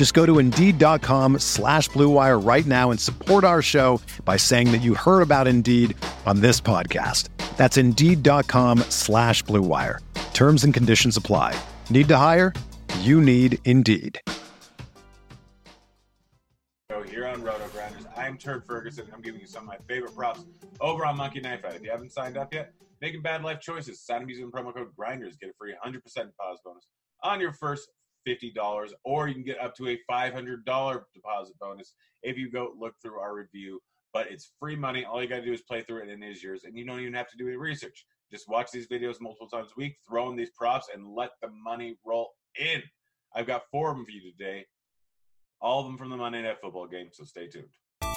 Just go to Indeed.com slash BlueWire right now and support our show by saying that you heard about Indeed on this podcast. That's Indeed.com slash BlueWire. Terms and conditions apply. Need to hire? You need Indeed. So here on Roto Grinders, I'm Turd Ferguson. I'm giving you some of my favorite props over on Monkey Knife Fight. If you haven't signed up yet, making bad life choices. Sign up using promo code Grinders. Get a free 100% deposit bonus on your first $50, or you can get up to a $500 deposit bonus if you go look through our review. But it's free money. All you got to do is play through it, and it is yours. And you don't even have to do any research. Just watch these videos multiple times a week, throw in these props, and let the money roll in. I've got four of them for you today. All of them from the Monday Night Football game, so stay tuned. All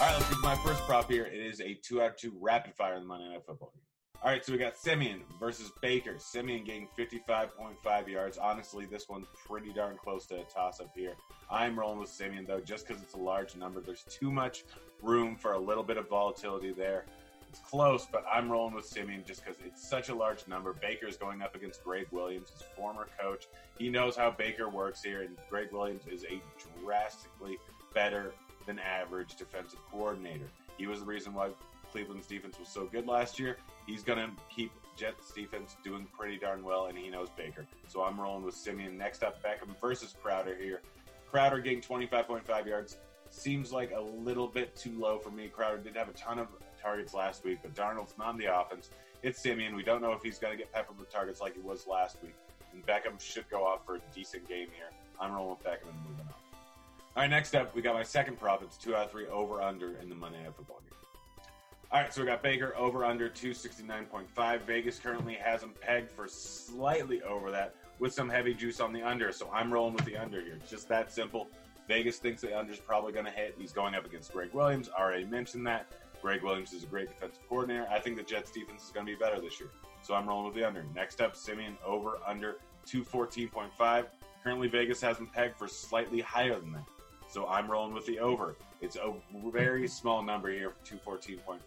right, let's get my first prop here. It is a two out of two rapid fire in the Monday Night Football game. All right, so we got Siemian versus Baker. Siemian getting 55.5 yards. Honestly, this one's pretty darn close to a toss up here. I'm rolling with Siemian, though, just because it's a large number. There's too much room for a little bit of volatility there. It's close, but I'm rolling with Siemian just because it's such a large number. Baker's going up against Gregg Williams, his former coach. He knows how Baker works here, and Gregg Williams is a drastically better than average defensive coordinator. He was the reason why Cleveland's defense was so good last year. He's going to keep Jets defense doing pretty darn well, and he knows Baker. So I'm rolling with Siemian. Next up, Beckham versus Crowder here. Crowder getting 25.5 yards seems like a little bit too low for me. Crowder did have a ton of targets last week, but Darnold's not the offense. It's Siemian. We don't know if he's going to get peppered with targets like he was last week. And Beckham should go off for a decent game here. I'm rolling with Beckham and moving on. All right, next up, we got my second prop. It's two out of three over under in the Monday Night Football game. All right, so we got Baker over under 269.5. Vegas currently has him pegged for slightly over that with some heavy juice on the under. So I'm rolling with the under here. It's just that simple. Vegas thinks the under is probably going to hit. He's going up against Gregg Williams. Already mentioned that. Gregg Williams is a great defensive coordinator. I think the Jets defense is going to be better this year. So I'm rolling with the under. Next up, Siemian over under 214.5. Currently, Vegas has him pegged for slightly higher than that. So I'm rolling with the over. It's a very small number here, 214.5.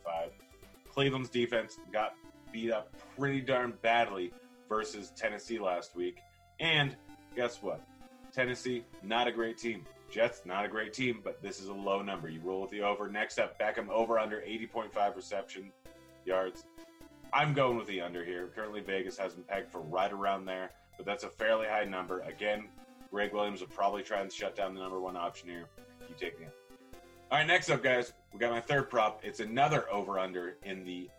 Cleveland's defense got beat up pretty darn badly versus Tennessee last week. And guess what? Tennessee, not a great team. Jets, not a great team, but this is a low number. You roll with the over. Next up, Beckham over under 80.5 reception yards. I'm going with the under here. Currently, Vegas has him pegged for right around there, but that's a fairly high number. Again, Gregg Williams will probably try and shut down the number one option here. You take me. All right, next up, guys, we got my third prop. It's another over under in the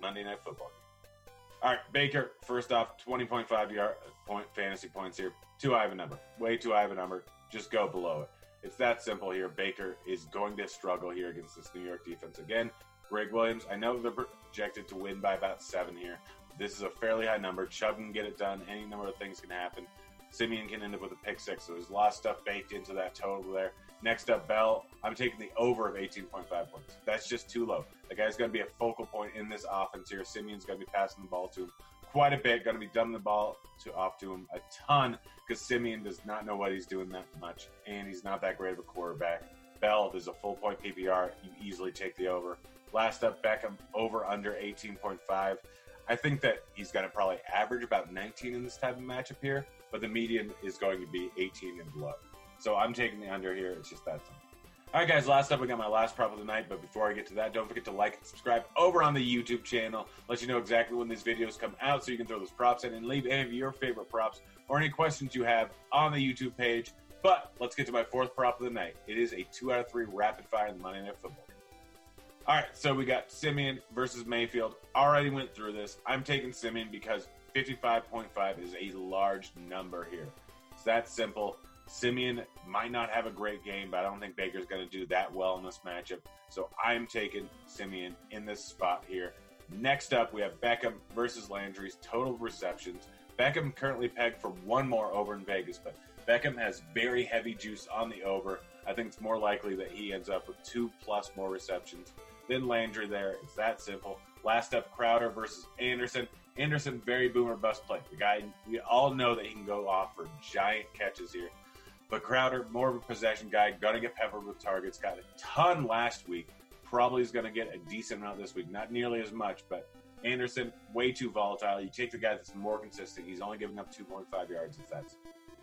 Monday Night Football game. All right, Baker, first off, 20.5 yard point fantasy points here. Too high of a number. Way too high of a number. Just go below it. It's that simple here. Baker is going to struggle here against this New York defense. Again, Greg Williams, I know they're projected to win by about seven here. This is a fairly high number. Chubb can get it done. Any number of things can happen. Siemian can end up with a pick six. So there's a lot of stuff baked into that total there. Next up, Bell. I'm taking the over of 18.5 points. That's just too low. The guy's going to be a focal point in this offense here. Siemian's going to be passing the ball to him quite a bit. Going to be dumping the ball to off to him a ton because Siemian does not know what he's doing that much, and he's not that great of a quarterback. Bell is a full point PPR. You easily take the over. Last up, Beckham over under 18.5. I think that he's going to probably average about 19 in this type of matchup here, but the median is going to be 18 and below. So I'm taking the under here. It's just that time. All right, guys, last up, we got my last prop of the night. But before I get to that, don't forget to like and subscribe over on the YouTube channel. Let you know exactly when these videos come out so you can throw those props in and leave any of your favorite props or any questions you have on the YouTube page. But let's get to my fourth prop of the night. It is a two out of three rapid fire in the Monday Night Football. All right, so we got Siemian versus Mayfield. Already went through this. I'm taking Siemian because 55.5 is a large number here. It's that simple. Siemian might not have a great game, but I don't think Baker's going to do that well in this matchup. So I'm taking Siemian in this spot here. Next up, we have Beckham versus Landry's total receptions. Beckham currently pegged for one more over in Vegas, but Beckham has very heavy juice on the over. I think it's more likely that he ends up with two plus more receptions than Landry there. It's that simple. Last up, Crowder versus Anderson. Anderson, very boomer bust play. The guy, we all know that he can go off for giant catches here. But Crowder, more of a possession guy, gonna get peppered with targets. Got a ton last week. Probably is gonna get a decent amount this week. Not nearly as much, but Anderson, way too volatile. You take the guy that's more consistent. He's only giving up 2.5 yards if that's.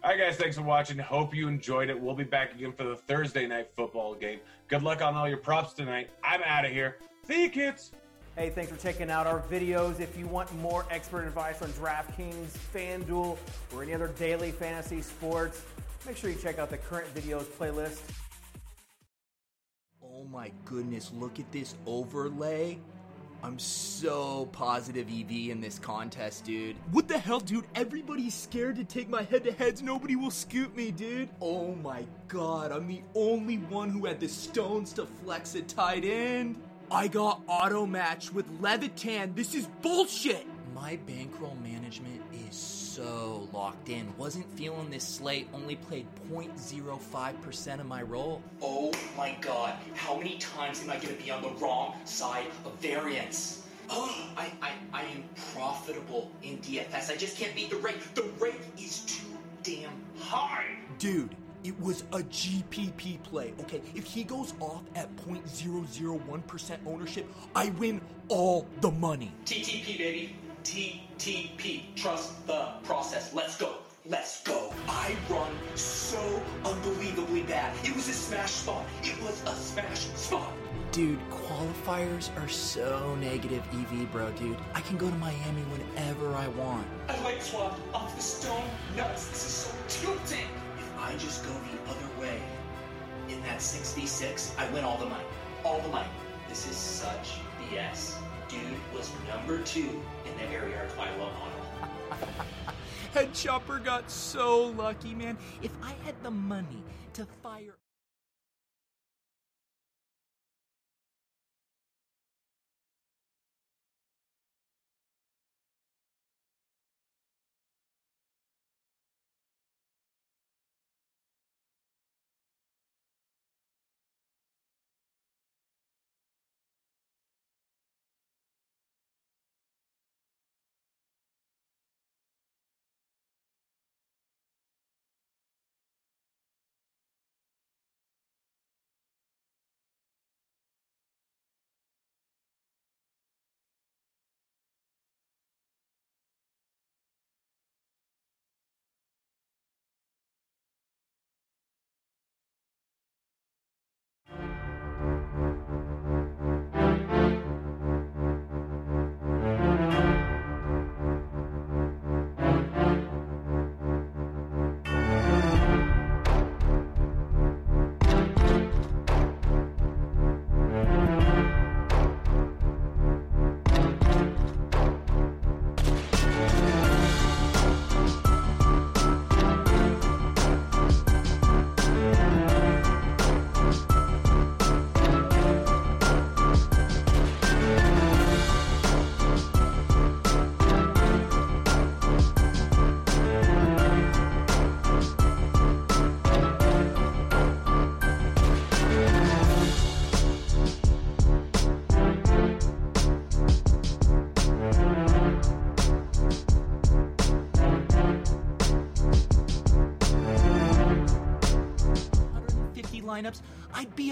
All right, guys, thanks for watching. Hope you enjoyed it. We'll be back again for the Thursday night football game. Good luck on all your props tonight. I'm out of here. See you, kids. Hey, thanks for checking out our videos. If you want more expert advice on DraftKings, FanDuel, or any other daily fantasy sports, make sure you check out the current videos playlist. Oh my goodness, look at this overlay. I'm so positive EV in this contest, dude. What the hell, dude? Everybody's scared to take my head to heads. Nobody will scoop me, dude. Oh my god, I'm the only one who had the stones to flex a tight end. I got auto match with Levitan. This is bullshit. My bankroll management is so locked in. Wasn't feeling this slate, only played 0.05% of my roll. Oh my god, how many times am I gonna be on the wrong side of variance? Oh, I, I, I am profitable in DFS. I just can't beat the rate. The rate is too damn high. Dude, it was a GPP play. Okay, if he goes off at 0.001% ownership, I win all the money. TTP, baby. TTP. Trust the process. Let's go. Let's go. I run so unbelievably bad. It was a smash spot. It was a smash spot. Dude, qualifiers are so negative EV, bro, dude. I can go to Miami whenever I want. I like swap off the stone nuts. This is so tilting. I just go the other way in that 6v6, I win all the money. All the money. This is such BS. Dude was number two in the air yards by low model. Head Chopper got so lucky, man. If I had the money to fire.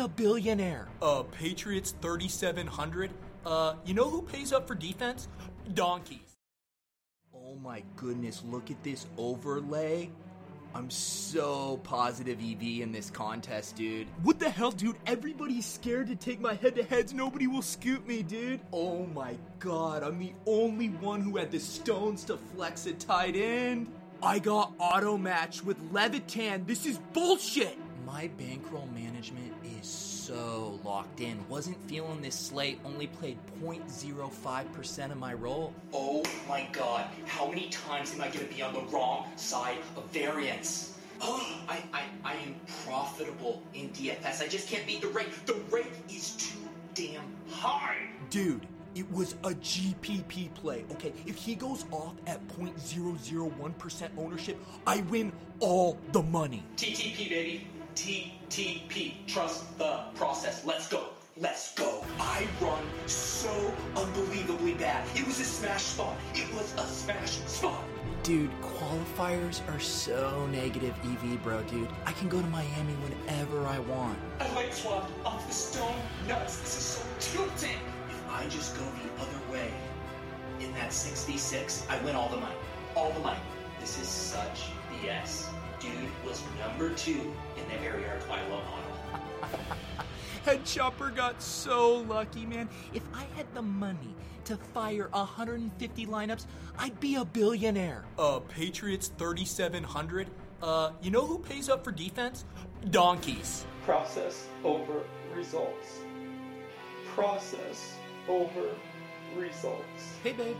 A billionaire. Uh, Patriots 3,700. Uh, you know who pays up for defense? Donkeys. Oh my goodness, look at this overlay. I'm so positive EV in this contest, dude. What the hell, dude? Everybody's scared to take my head to heads. Nobody will scoop me, dude. Oh my god, I'm the only one who had the stones to flex a tight end. I got auto match with Levitan. This is bullshit. My bankroll management so locked in. Wasn't feeling this slate, only played 0.05% of my role. Oh my god, how many times am I gonna be on the wrong side of variance? Oh, I, I, I am profitable in DFS. I just can't beat the rate. The rate is too damn high. Dude, it was a GPP play, okay? If he goes off at 0.001% ownership, I win all the money. TTP, baby. TTP. Trust the process. Let's go. Let's go. I run so unbelievably bad. It was a smash spot. It was a smash spot. Dude, qualifiers are so negative EV, bro, dude. I can go to Miami whenever I want. I like swapped off the stone nuts. This is so tilting. If I just go the other way in that 66, I win all the money. All the money. This is such BS. Dude was number two in the area Twilo model. Head Chopper got so lucky, man. If I had the money to fire 150 lineups, I'd be a billionaire. Uh, Patriots 3,700? Uh, you know who pays up for defense? Donkeys. Process over results. Process over results. Hey, babe.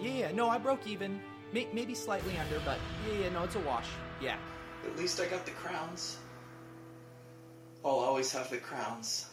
Yeah, yeah, no, I broke even. May- maybe slightly under, but yeah, yeah, no, it's a wash. Yeah. At least I got the crowns. I'll always have the crowns.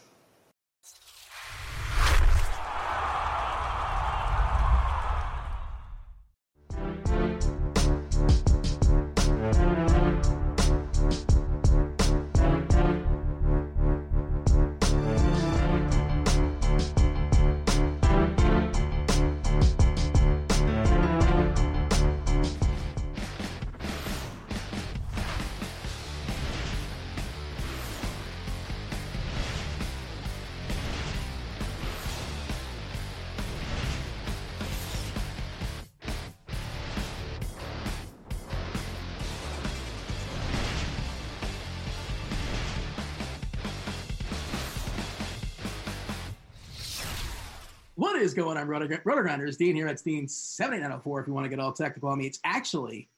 Is going on, Roto Roto Grinders? Dean here. It's Dean 7904 if you want to get all technical on me. It's actually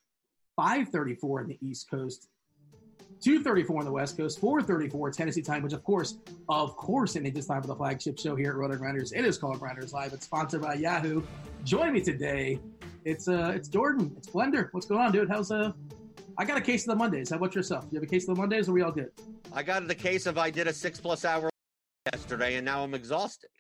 534 in the East Coast, 234 on the West Coast, 434 Tennessee time, which of course, of course, it is time for the flagship show here at Roto Grinders. It is called Grinders Live. It's sponsored by Yahoo. Join me today, it's uh it's Jordan. It's Blender. What's going on, dude? How's uh I got a case of the Mondays. How about yourself? You have a case of the Mondays or are we all good? I got the case of I did a six plus hour yesterday and now I'm exhausted.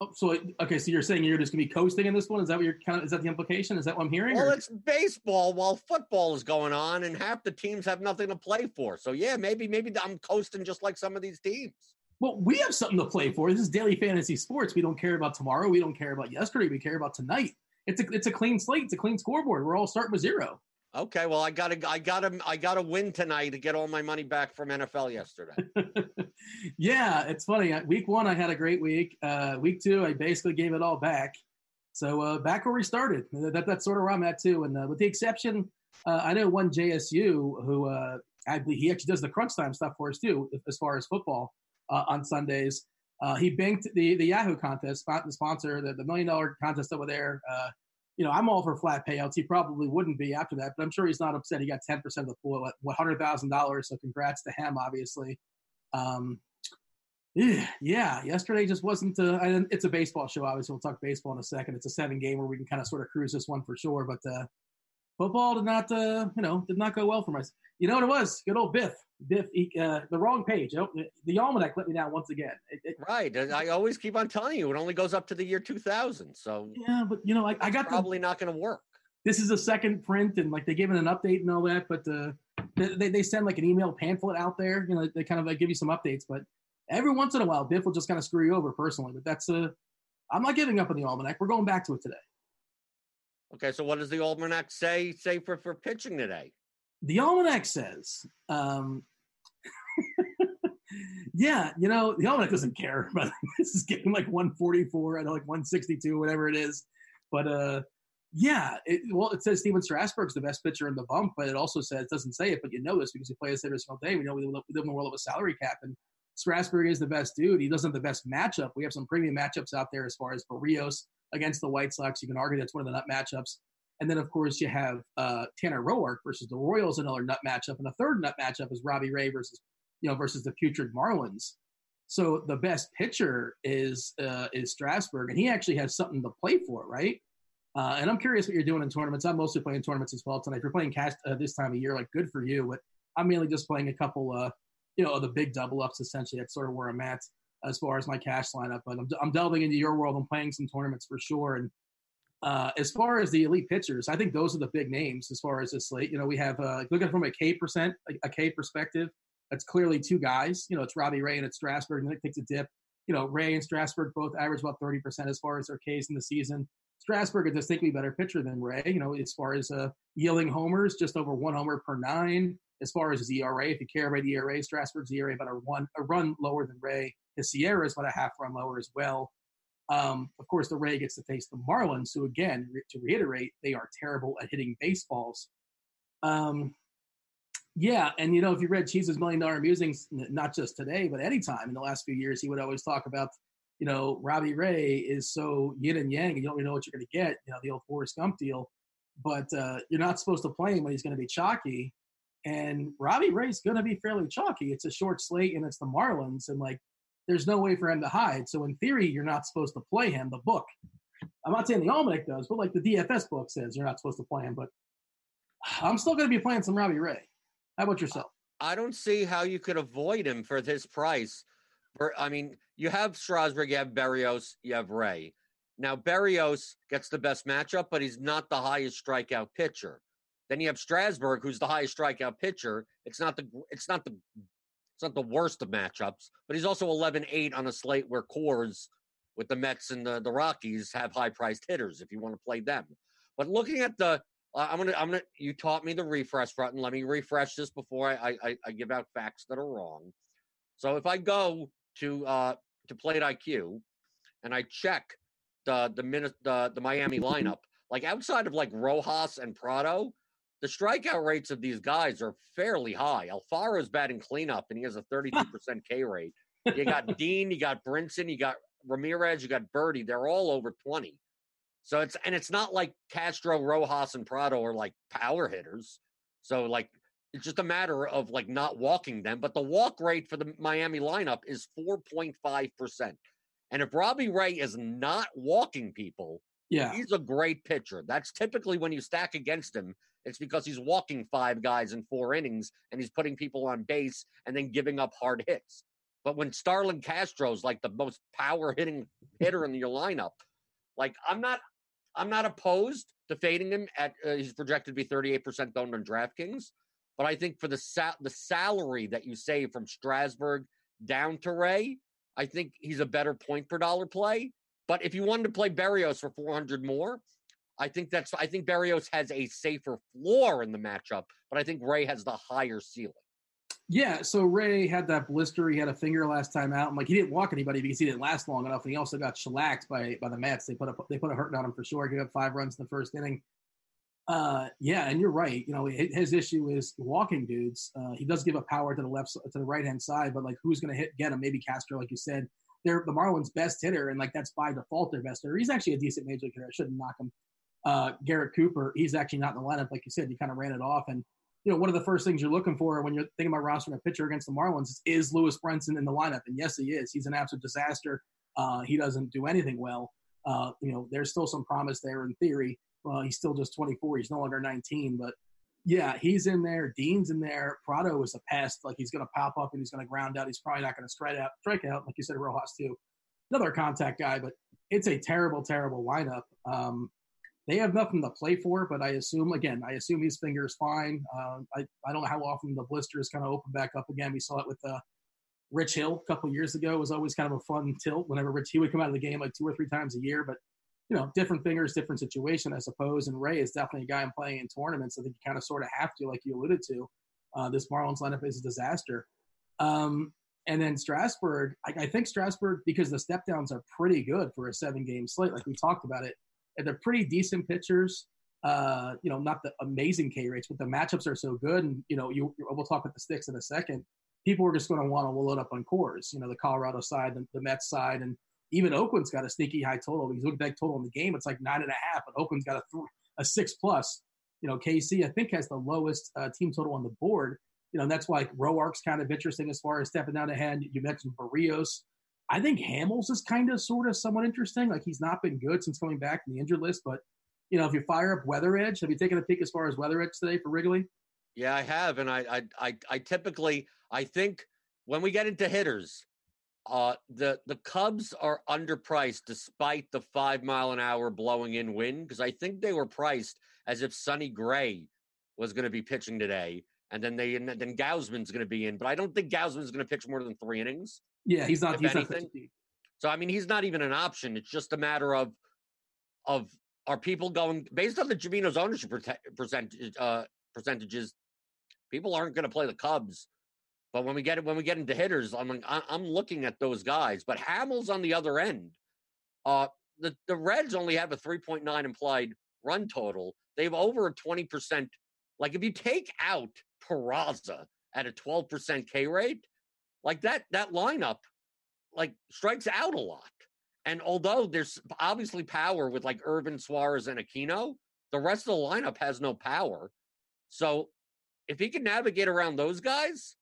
Oh, so okay, so you're saying you're just gonna be coasting in this one? Is that what you're kind of? Is that the implication? Is that what I'm hearing? Well, or- it's baseball while football is going on, and half the teams have nothing to play for. So yeah, maybe maybe I'm coasting just like some of these teams. Well, we have something to play for. This is daily fantasy sports. We don't care about tomorrow. We don't care about yesterday. We care about tonight. It's a it's a clean slate. It's a clean scoreboard. We're all starting with zero. Okay, well I gotta I gotta I gotta win tonight to get all my money back from NFL yesterday. yeah, it's funny. Week one, I had a great week. Uh, week two, I basically gave it all back. So uh, back where we started. That, that's sort of where I'm at too. And uh, with the exception, uh, I know one JSU who uh, I believe he actually does the crunch time stuff for us too, as far as football uh, on Sundays. Uh, he banked the the Yahoo contest, the sponsor, the, the million dollar contest over there. You know, I'm all for flat payouts. He probably wouldn't be after that, but I'm sure he's not upset. He got 10% of the pool at hundred thousand dollars. So congrats to him, obviously. Um, yeah, yesterday just wasn't. It's a baseball show. Obviously, we'll talk baseball in a second. It's a seven game where we can kind of sort of cruise this one for sure. But uh, football did not, uh, you know, did not go well for us. You know what it was? Good old Biff. Biff, he, uh, the wrong page. Oh, the almanac let me down once again. It, it, right, I always keep on telling you it only goes up to the year 2000. So yeah, but you know, I, I got the, probably not going to work. this is a second print and like they gave it an update and all that, but uh, they, they send like an email pamphlet out there. You know, they kind of like give you some updates, but every once in a while, Biff will just kind of screw you over personally. But that's uh, I'm not giving up on the almanac. We're going back to it today. Okay, so what does the almanac say say for for pitching today? The almanac says, um, yeah, you know, the almanac doesn't care, but this is getting like 144 and like 162, whatever it is. But uh, yeah, it, well, it says Stephen Strasburg's the best pitcher in the bump, but it also says doesn't say it, but you know this because he plays every single day. We know we live, we live in the world of a salary cap, and Strasburg is the best dude. He doesn't have the best matchup. We have some premium matchups out there as far as Berrios against the White Sox. You can argue that's one of the nut matchups. And then, of course, you have uh, Tanner Roark versus the Royals, another nut matchup. And the third nut matchup is Robbie Ray versus, you know, versus the putrid Marlins. So the best pitcher is uh, is Strasburg, and he actually has something to play for, right? Uh, and I'm curious what you're doing in tournaments. I'm mostly playing tournaments as well tonight. If you're playing cast uh, this time of year, like good for you. But I'm mainly just playing a couple, uh, you know, the big double ups. Essentially, that's sort of where I'm at as far as my cash lineup. But I'm, I'm delving into your world. I'm playing some tournaments for sure. And uh, as far as the elite pitchers, I think those are the big names as far as this slate. You know, we have uh, looking from a K percent, a, a K perspective. That's clearly two guys. You know, it's Robbie Ray and it's Strasburg, and it takes a dip. You know, Ray and Strasburg both average about 30% as far as their Ks in the season. Strasburg is distinctly better pitcher than Ray, you know, as far as uh, yielding homers, just over one homer per nine. As far as his ERA, if you care about ERA, Strasburg's ERA about a one a run lower than Ray. SIERA is about a half run lower as well. Um, of course, the Ray gets to face the Marlins, who again, re- to reiterate, they are terrible at hitting baseballs. Um, yeah, and you know, if you read Cheese's Million Dollar Musings, not just today, but anytime in the last few years, he would always talk about, you know, Robbie Ray is so yin and yang, and you don't really know what you're going to get. You know, the old Forrest Gump deal, but uh, you're not supposed to play him when he's going to be chalky. And Robbie Ray's going to be fairly chalky. It's a short slate, and it's the Marlins, and like, there's no way for him to hide. So in theory, you're not supposed to play him. The book, I'm not saying the almanac does, but like the DFS book says, you're not supposed to play him. But I'm still going to be playing some Robbie Ray. How about yourself? I don't see how you could avoid him for this price. I mean, you have Strasburg, you have Berrios, you have Ray. Now Berrios gets the best matchup, but he's not the highest strikeout pitcher. Then you have Strasburg, who's the highest strikeout pitcher. It's not the it's not the it's not the worst of matchups, but he's also 11-8 on a slate where Coors with the Mets and the, the Rockies have high priced hitters if you want to play them. But looking at the uh, I'm gonna. I'm gonna. You taught me the refresh button. Let me refresh this before I, I, I give out facts that are wrong. So if I go to uh, to Plate IQ and I check the the the the Miami lineup, like outside of like Rojas and Prado, the strikeout rates of these guys are fairly high. Alfaro's batting cleanup and he has a 32% K rate. You got Dean, you got Brinson, you got Ramirez, you got Berti. They're all over 20. So it's and it's not like Castro, Rojas, and Prado are like power hitters. So like it's just a matter of like not walking them. But the walk rate for the Miami lineup is 4.5%. And if Robbie Ray is not walking people, yeah, he's a great pitcher. That's typically when you stack against him, it's because he's walking five guys in four innings and he's putting people on base and then giving up hard hits. But when Starlin Castro's like the most power hitting hitter in your lineup, like I'm not I'm not opposed to fading him at uh, he's projected to be 38% owned on DraftKings, but I think for the sa- the salary that you save from Strasburg down to Ray, I think he's a better point per dollar play. But if you wanted to play Berrios for 400 more, I think that's I think Berrios has a safer floor in the matchup, but I think Ray has the higher ceiling. Yeah, so Ray had that blister. He had a finger last time out. I'm like, he didn't walk anybody because he didn't last long enough, and he also got shellacked by by the Mets. They put a they put a hurting on him for sure. He up five runs in the first inning. Uh, yeah, and you're right. You know, his issue is walking dudes. Uh, he does give a power to the left to the right hand side, but like, who's going to hit get him? Maybe Castro, like you said. They're the Marlins' best hitter, and like that's by default their best hitter. He's actually a decent major hitter. I shouldn't knock him. Uh, Garrett Cooper, he's actually not in the lineup, like you said. You kind of ran it off, and you know, one of the first things you're looking for when you're thinking about rostering a pitcher against the Marlins is, is Lewis Brinson in the lineup? And yes, he is. He's an absolute disaster. Uh, he doesn't do anything well. Uh, you know, there's still some promise there in theory. Well, he's still just 24. He's no longer 19, but yeah, he's in there. Dean's in there. Prado is a pest. Like he's going to pop up and he's going to ground out. He's probably not going to strike out, strike out, like you said, Rojas too. Another contact guy, but it's a terrible, terrible lineup. Um, they have nothing to play for, but I assume again, I assume his finger is fine. Uh, I I don't know how often the blister is kind of open back up again. We saw it with uh, Rich Hill a couple years ago. It was always kind of a fun tilt whenever Rich he would come out of the game like two or three times a year, but you know, different fingers, different situation, I suppose. And Ray is definitely a guy I'm playing in tournaments. I think you kind of sort of have to, like you alluded to. Uh, this Marlins lineup is a disaster. Um, and then Strasburg, I, I, think Strasburg, because the step downs are pretty good for a seven game slate, like we talked about it, and they're pretty decent pitchers. Uh, you know, not the amazing K rates, but the matchups are so good. And you know, you we'll talk about the sticks in a second. People are just going to want to load up on Coors. You know, the Colorado side, the, the Mets side, and even Oakland's got a sneaky high total. Because look at that total in the game; it's like nine and a half, but Oakland's got a th- a six plus. You know, KC I think has the lowest uh, team total on the board. You know, and that's why like Roark's kind of interesting as far as stepping down ahead. You mentioned Berrios. I think Hamels is kind of sort of somewhat interesting. Like he's not been good since coming back from the injured list, but you know, if you fire up Weather Edge, have you taken a peek as far as Weather Edge today for Wrigley? Yeah, I have, and I, I, I, I typically, I think when we get into hitters, uh, the the Cubs are underpriced despite the five mile an hour blowing in wind because I think they were priced as if Sonny Gray was going to be pitching today, and then they and then Gausman's going to be in, but I don't think Gausman's going to pitch more than three innings. Yeah, he's not. He's not anything. So I mean, he's not even an option. It's just a matter of of are people going based on the Javino's ownership percentage uh, percentages. People aren't going to play the Cubs, but when we get it when we get into hitters, I'm I'm looking at those guys. But Hamels on the other end, uh, the the Reds only have a 3.9 implied run total. They have over a 20 percent. Like if you take out Peraza at a 12 percent K rate, like that that lineup like strikes out a lot. And although there's obviously power with like Ervin Suarez and Aquino, the rest of the lineup has no power. So if he can navigate around those guys,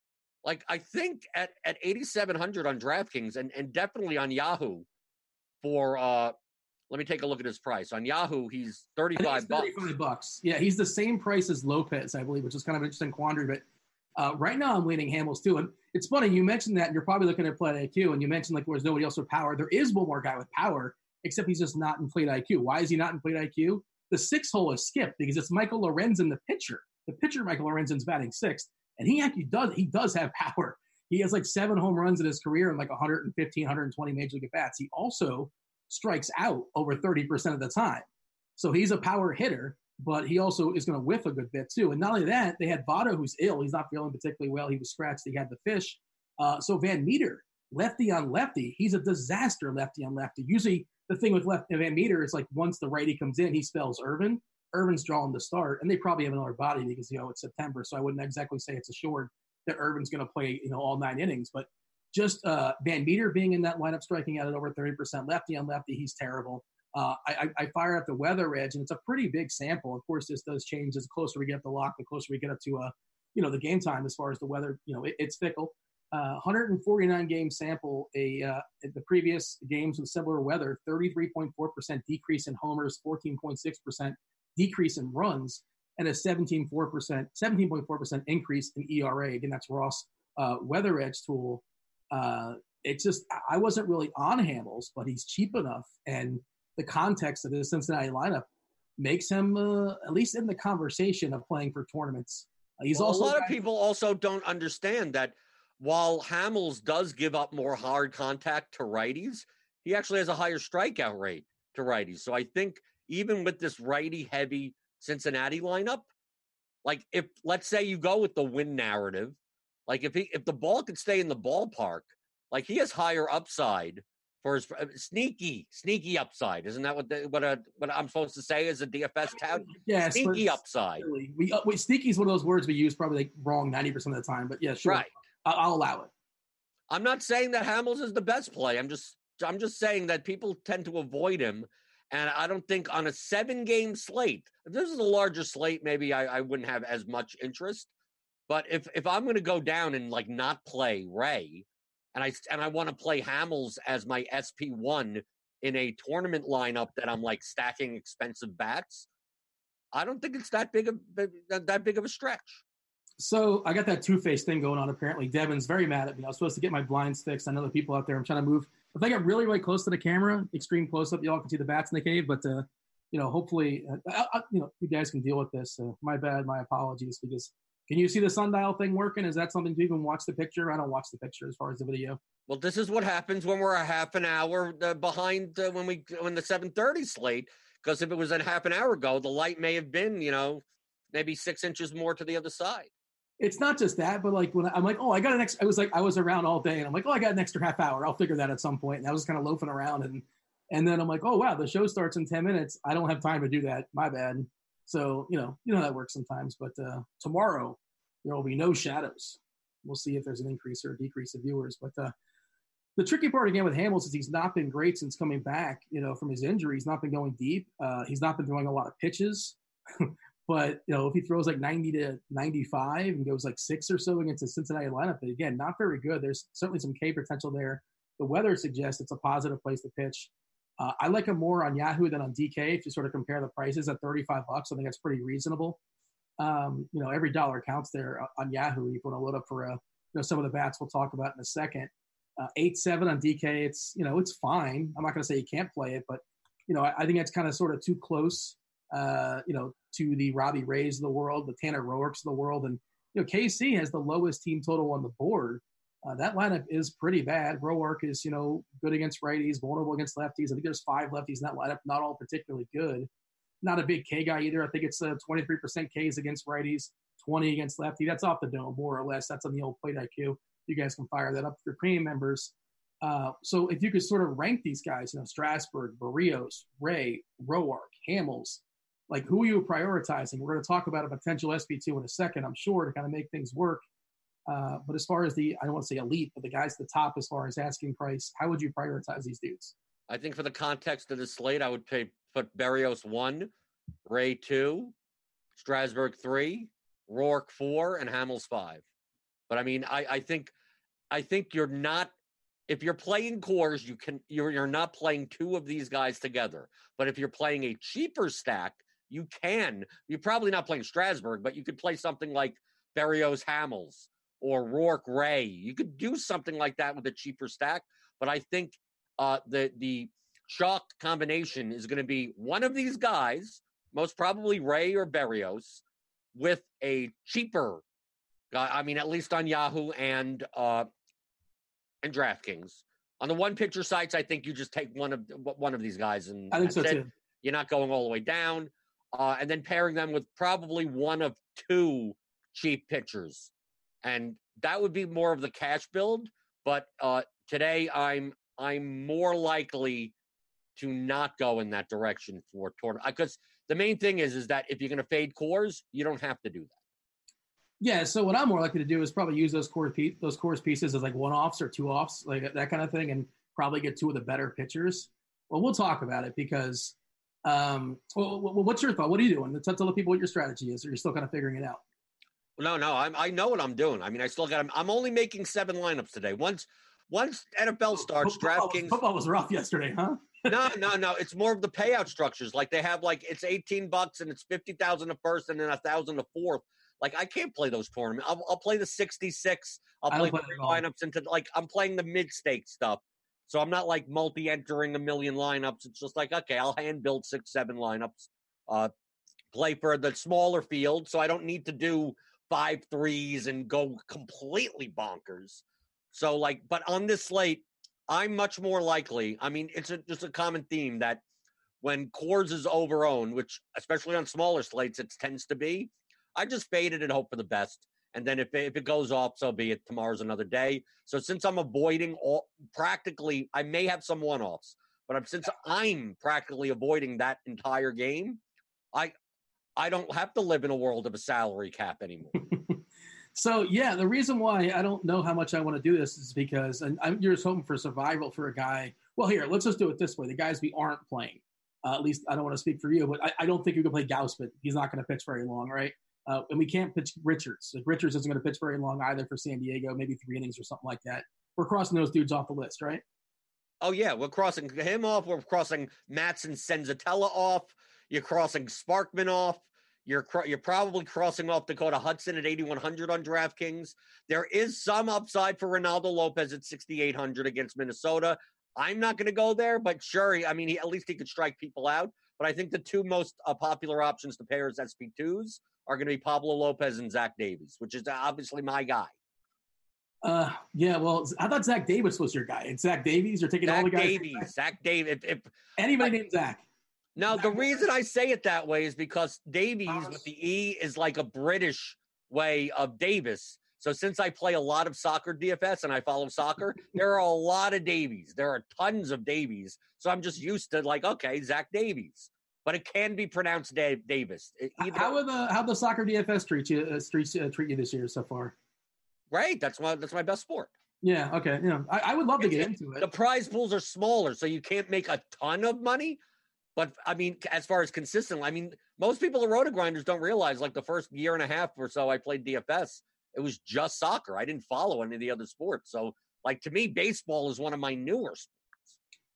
like I think at at 8700 on DraftKings and and definitely on Yahoo for uh let me take a look at his price. On Yahoo, he's I think 35 bucks. 35 bucks. Yeah, he's the same price as Lopez, I believe, which is kind of an interesting quandary. But uh, right now, I'm leaning Hamels too. And it's funny you mentioned that, and you're probably looking at plate IQ, and you mentioned like there's nobody else with power. There is one more guy with power, except he's just not in plate IQ. Why is he not in plate IQ? The six hole is skipped because it's Michael Lorenzen, the pitcher. The pitcher, Michael Lorenzen's batting sixth, and he actually does he does have power. He has like seven home runs in his career and like 115, 120 major league at bats. He also strikes out over 30% of the time. So he's a power hitter, but he also is going to whiff a good bit too. And not only that, they had Votto, who's ill. He's not feeling particularly well. He was scratched. He had the fish. Uh, so Van Meter, lefty on lefty, he's a disaster lefty on lefty. Usually the thing with left Van Meter is like once the righty comes in, he spells Ervin. Ervin's drawing the start, and they probably have another body because you know it's September, so I wouldn't exactly say it's assured that Ervin's going to play you know all nine innings, but just uh, Van Meter being in that lineup, striking out at over 30%, lefty on lefty, he's terrible. Uh, I, I fire up the weather edge, and it's a pretty big sample. Of course, this does change as the closer we get the lock, the closer we get up to, uh, you know, the game time as far as the weather. You know, it, it's fickle. Uh, 149 game sample. A uh, the previous games with similar weather, 33.4% decrease in homers, 14.6% decrease in runs, and a 17.4% 17.4% increase in ERA. Again, that's Ross uh, Weather Edge tool uh, it's just I wasn't really on Hamels, but he's cheap enough, and the context of the Cincinnati lineup makes him uh, at least in the conversation of playing for tournaments. Uh, he's Well, also a lot of people also don't understand that while Hamels does give up more hard contact to righties, he actually has a higher strikeout rate to righties. So I think even with this righty heavy Cincinnati lineup, like if let's say you go with the win narrative, like if he if the ball could stay in the ballpark, like he has higher upside for his uh, sneaky sneaky upside. Isn't that what the, what a, what I'm supposed to say as a DFS tout? yes, but Sneaky upside. really, we, uh, wait, sneaky is one of those words we use probably like wrong ninety percent of the time. But yeah, sure, Right. I- I'll allow it. I'm not saying that Hamels is the best play. I'm just I'm just saying that people tend to avoid him. And I don't think on a seven game slate, if this is a larger slate, maybe I, I wouldn't have as much interest. But if if I'm gonna go down and like not play Ray and I and I want to play Hamels as my SP one in a tournament lineup that I'm like stacking expensive bats, I don't think it's that big of that big of a stretch. So I got that two face thing going on. Apparently, Devin's very mad at me. I was supposed to get my blinds fixed. I know the people out there. I'm trying to move. If I get really, really close to the camera, extreme close up, y'all can see the bats in the cave. But uh, you know, hopefully, uh, I, I, you know, you guys can deal with this. Uh, my bad. My apologies. Because can you see the sundial thing working? Is that something to even watch the picture? I don't watch the picture as far as the video. Well, this is what happens when we're a half an hour uh, behind uh, when we when the seven thirty slate. Because if it was a half an hour ago, the light may have been, you know, maybe six inches more to the other side. It's not just that, but like when I'm like, oh, I got an extra. I was like, I was around all day, and I'm like, oh, I got an extra half hour. I'll figure that at some point. And I was kind of loafing around, and and then I'm like, oh wow, the show starts in ten minutes. I don't have time to do that. My bad. So you know, you know that works sometimes. But uh, tomorrow there will be no shadows. We'll see if there's an increase or a decrease of viewers. But uh, the tricky part again with Hamels is he's not been great since coming back. You know, from his injury, he's not been going deep. Uh, he's not been throwing a lot of pitches. But you know, if he throws like 90 to 95 and goes like six or so against the Cincinnati lineup, again, not very good. There's certainly some K potential there. The weather suggests it's a positive place to pitch. Uh, I like him more on Yahoo than on DK. If you sort of compare the prices at 35 bucks, I think that's pretty reasonable. Um, you know, every dollar counts there on Yahoo. You want to load up for a, you know, some of the bats we'll talk about in a second. Uh, eight seven on DK, it's you know it's fine. I'm not going to say you can't play it, but you know I, I think it's kind of sort of too close. Uh, you know, to the Robbie Rays of the world, the Tanner Roarks of the world, and you know KC has the lowest team total on the board. Uh, that lineup is pretty bad. Roark is you know good against righties, vulnerable against lefties. I think there's five lefties in that lineup, not all particularly good. Not a big K guy either. I think it's uh, 23% Ks against righties, 20 against lefty. That's off the dome, more or less. That's on the old plate IQ you guys can fire that up for premium members. Uh, so if you could sort of rank these guys, you know, Strasburg, Berrios, Ray, Roark, Hamels, like who are you prioritizing? We're going to talk about a potential SP2 in a second, I'm sure, to kind of make things work. Uh, but as far as the, I don't want to say elite, but the guys at the top as far as asking price, how would you prioritize these dudes? I think for the context of the slate, I would pay, put Berrios one, Ray two, Strasburg three, Roark four, and Hamels five. But I mean, I, I think I think you're not if you're playing Coors, you can you're you're not playing two of these guys together. But if you're playing a cheaper stack, you can. You're probably not playing Strasburg, but you could play something like Berrios Hamels or Roark Ray. You could do something like that with a cheaper stack. But I think uh, the the chalk combination is going to be one of these guys, most probably Ray or Berrios, with a cheaper guy. I mean, at least on Yahoo and uh, and DraftKings. On the one picture sites, I think you just take one of one of these guys, and I think so too. You're not going all the way down, uh, and then pairing them with probably one of two cheap pitchers, and that would be more of the cash build. But uh, today, I'm I'm more likely to not go in that direction for tournament because the main thing is is that if you're going to fade Coors, you don't have to do that. Yeah, so what I'm more likely to do is probably use those core pe- those Coors pieces as like one offs or two offs, like that kind of thing, and probably get two of the better pitchers. Well, we'll talk about it because. Um, well, what's your thought? What are you doing? Tell the people what your strategy is, or you're still kind of figuring it out. No, no, I'm, I know what I'm doing. I mean, I still got. I'm only making seven lineups today. Once, once NFL starts, football DraftKings. Football was rough yesterday, huh? no, no, no. It's more of the payout structures. Like they have, like it's eighteen bucks and it's fifty thousand a first and then a thousand a fourth. Like I can't play those tournaments. I'll, I'll play the 66. I'll play, play lineups into like I'm playing the mid stake stuff. So I'm not like multi entering a million lineups. It's just like okay, I'll hand build six, seven lineups. Uh, play for the smaller field, so I don't need to do five threes and go completely bonkers. So like, but on this slate, I'm much more likely. I mean, it's a, just a common theme that when Coors is overowned, which especially on smaller slates, it tends to be. I just faded and hope for the best. And then if, if it goes off, so be it. Tomorrow's another day. So since I'm avoiding all practically, I may have some one offs, but I'm, since I'm practically avoiding that entire game, I I don't have to live in a world of a salary cap anymore. so yeah, the reason why I don't know how much I want to do this is because and I'm, you're just hoping for survival for a guy. Well, here, let's just do it this way: the guys we aren't playing. Uh, at least I don't want to speak for you, but I, I don't think you can play Gausman. He's not going to pitch very long, right? Uh, and we can't pitch Richards. Like Richards isn't going to pitch very long either for San Diego, maybe three innings or something like that. We're crossing those dudes off the list, right? Oh yeah, we're crossing him off. We're crossing Matson Senzatela off. You're crossing Sparkman off. You're you're probably crossing off Dakota Hudson at 8100 on DraftKings. There is some upside for Reynaldo Lopez at 6800 against Minnesota. I'm not going to go there, but sure, I mean, he, at least he could strike people out. But I think the two most uh, popular options to pair as SP2s are going to be Pablo Lopez and Zach Davies, which is obviously my guy. Uh, yeah, well, I thought Zach Davis was your guy. It's Zach Davies. You're taking Zach all the guys. Davies, Zach Davies. If, if anybody named Zach. Now, the reason I say it that way is because Davies with the E is like a British way of Davis. So since I play a lot of soccer DFS and I follow soccer, there are a lot of Davies. There are tons of Davies. So I'm just used to like, okay, Zach Davies but it can be pronounced Dave Davis. Either, how the how the soccer DFS treat you uh, treat, uh, treat you this year so far? Right, that's my that's my best sport. Yeah, okay, yeah, I, I would love to get into it. The prize pools are smaller, so you can't make a ton of money, But I mean, as far as consistent, I mean, most people at Roto Grinders don't realize like the first year and a half or so I played DFS, it was just soccer. I didn't follow any of the other sports. So, like to me, baseball is one of my newer sports.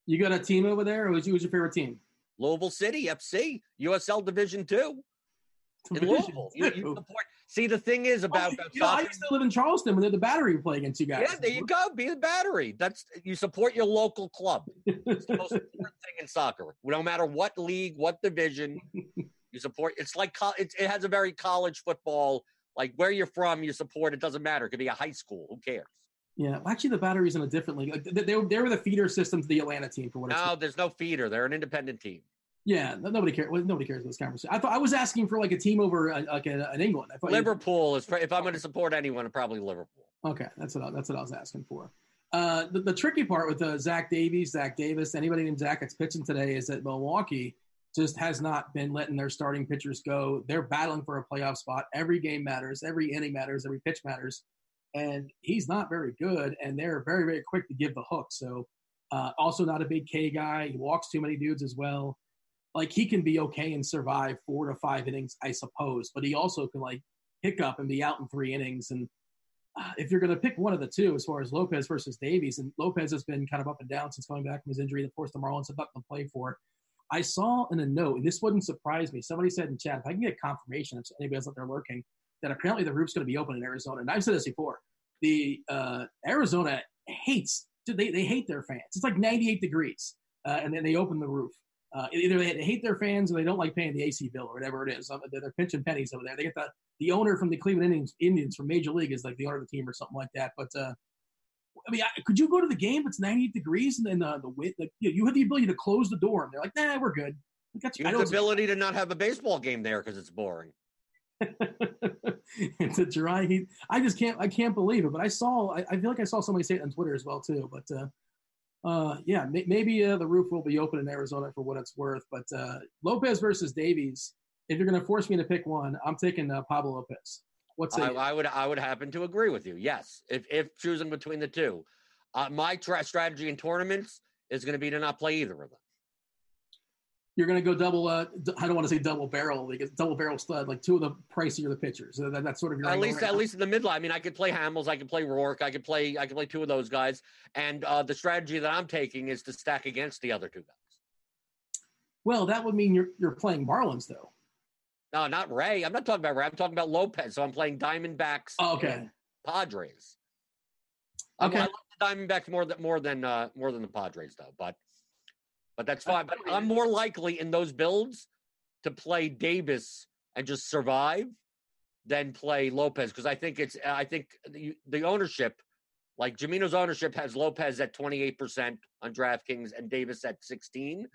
You got a team over there, or who's, who's your favorite team? Louisville City FC, USL Division Two in Louisville. You, you support. See, the thing is oh, about, Oh, you know, I used to live in Charleston when they're the battery would play against you guys. Yeah, there you go. Be the battery. That's you support your local club. It's the most important thing in soccer. No matter what league, what division, you support. It's like it, it has a very college football. Like where you're from, you support. It doesn't matter. It could be a high school. Who cares? Yeah, well, actually, the battery's in a different league. They, they, were- they were the feeder system to the Atlanta team for what No, there's no feeder. They're an independent team. Yeah, nobody cares. Nobody cares about this conversation. I thought I was asking for like a team over uh, like in England. I thought you- Liverpool is. If I'm going to support anyone, probably Liverpool. Okay, that's what I, that's what I was asking for. Uh, the, the tricky part with uh, Zach Davies, Zach Davis, anybody named Zach that's pitching today is that Milwaukee just has not been letting their starting pitchers go. They're battling for a playoff spot. Every game matters. Every inning matters. Every pitch matters. And he's not very good. And they're very very quick to give the hook. So uh, also not a big K guy. He walks too many dudes as well. Like he can be okay and survive four to five innings, I suppose. But he also can like pick up and be out in three innings and uh, if you're going to pick one of the two, as far as Lopez versus Davies, and Lopez has been kind of up and down since coming back from his injury that forced the Marlins nothing to play for. I saw in a note, and this wouldn't surprise me. Somebody said in chat, if I can get confirmation, if anybody else out there lurking, that apparently the roof's going to be open in Arizona. And I've said this before. The uh, Arizona hates, they, they hate their fans. It's like 98 degrees, uh, and then they open the roof. Uh, either they hate their fans or they don't like paying the AC bill or whatever it is. They're, pinching pennies over there. They get the the owner from the Cleveland Indians, Indians from Major League is like the owner of the team or something like that. But uh, I mean, I, could you go to the game? It's 98 degrees and then uh, the wind. Like, you, you have the ability to close the door, and they're like, "Nah, we're good." Like, You have the ability to not have a baseball game there because it's boring. it's a dry heat. I just can't. I can't believe it. But I saw. I, I feel like I saw somebody say it on Twitter as well too. But uh, uh, yeah, may, maybe uh, the roof will be open in Arizona for what it's worth. But uh, Lopez versus Davies. If you're going to force me to pick one, I'm taking uh, Pablo Lopez. What's I. I would I would happen to agree with you. Yes, if if choosing between the two, uh, my tra- strategy in tournaments is going to be to not play either of them. You're going to go double. Uh, I don't want to say double barrel because double barrel stud, like two of the pricier the pitchers. So that, that's sort of your At least right at now. least in the midline. I mean, I could play Hamels, I could play Roark, I could play I could play two of those guys, and uh, the strategy that I'm taking is to stack against the other two guys. Well, that would mean you're you're playing Marlins though. No, not Ray. I'm not talking about Ray. I'm talking about Lopez. So I'm playing Diamondbacks. Oh, okay. Padres. I- Okay. I, love the Diamondbacks more than more than uh, more than the Padres though, but but that's fine. But I'm more likely in those builds to play Davis and just survive than play Lopez because I think it's I think the, the ownership, like Jamino's ownership, has Lopez at 28 percent on DraftKings and Davis at 16.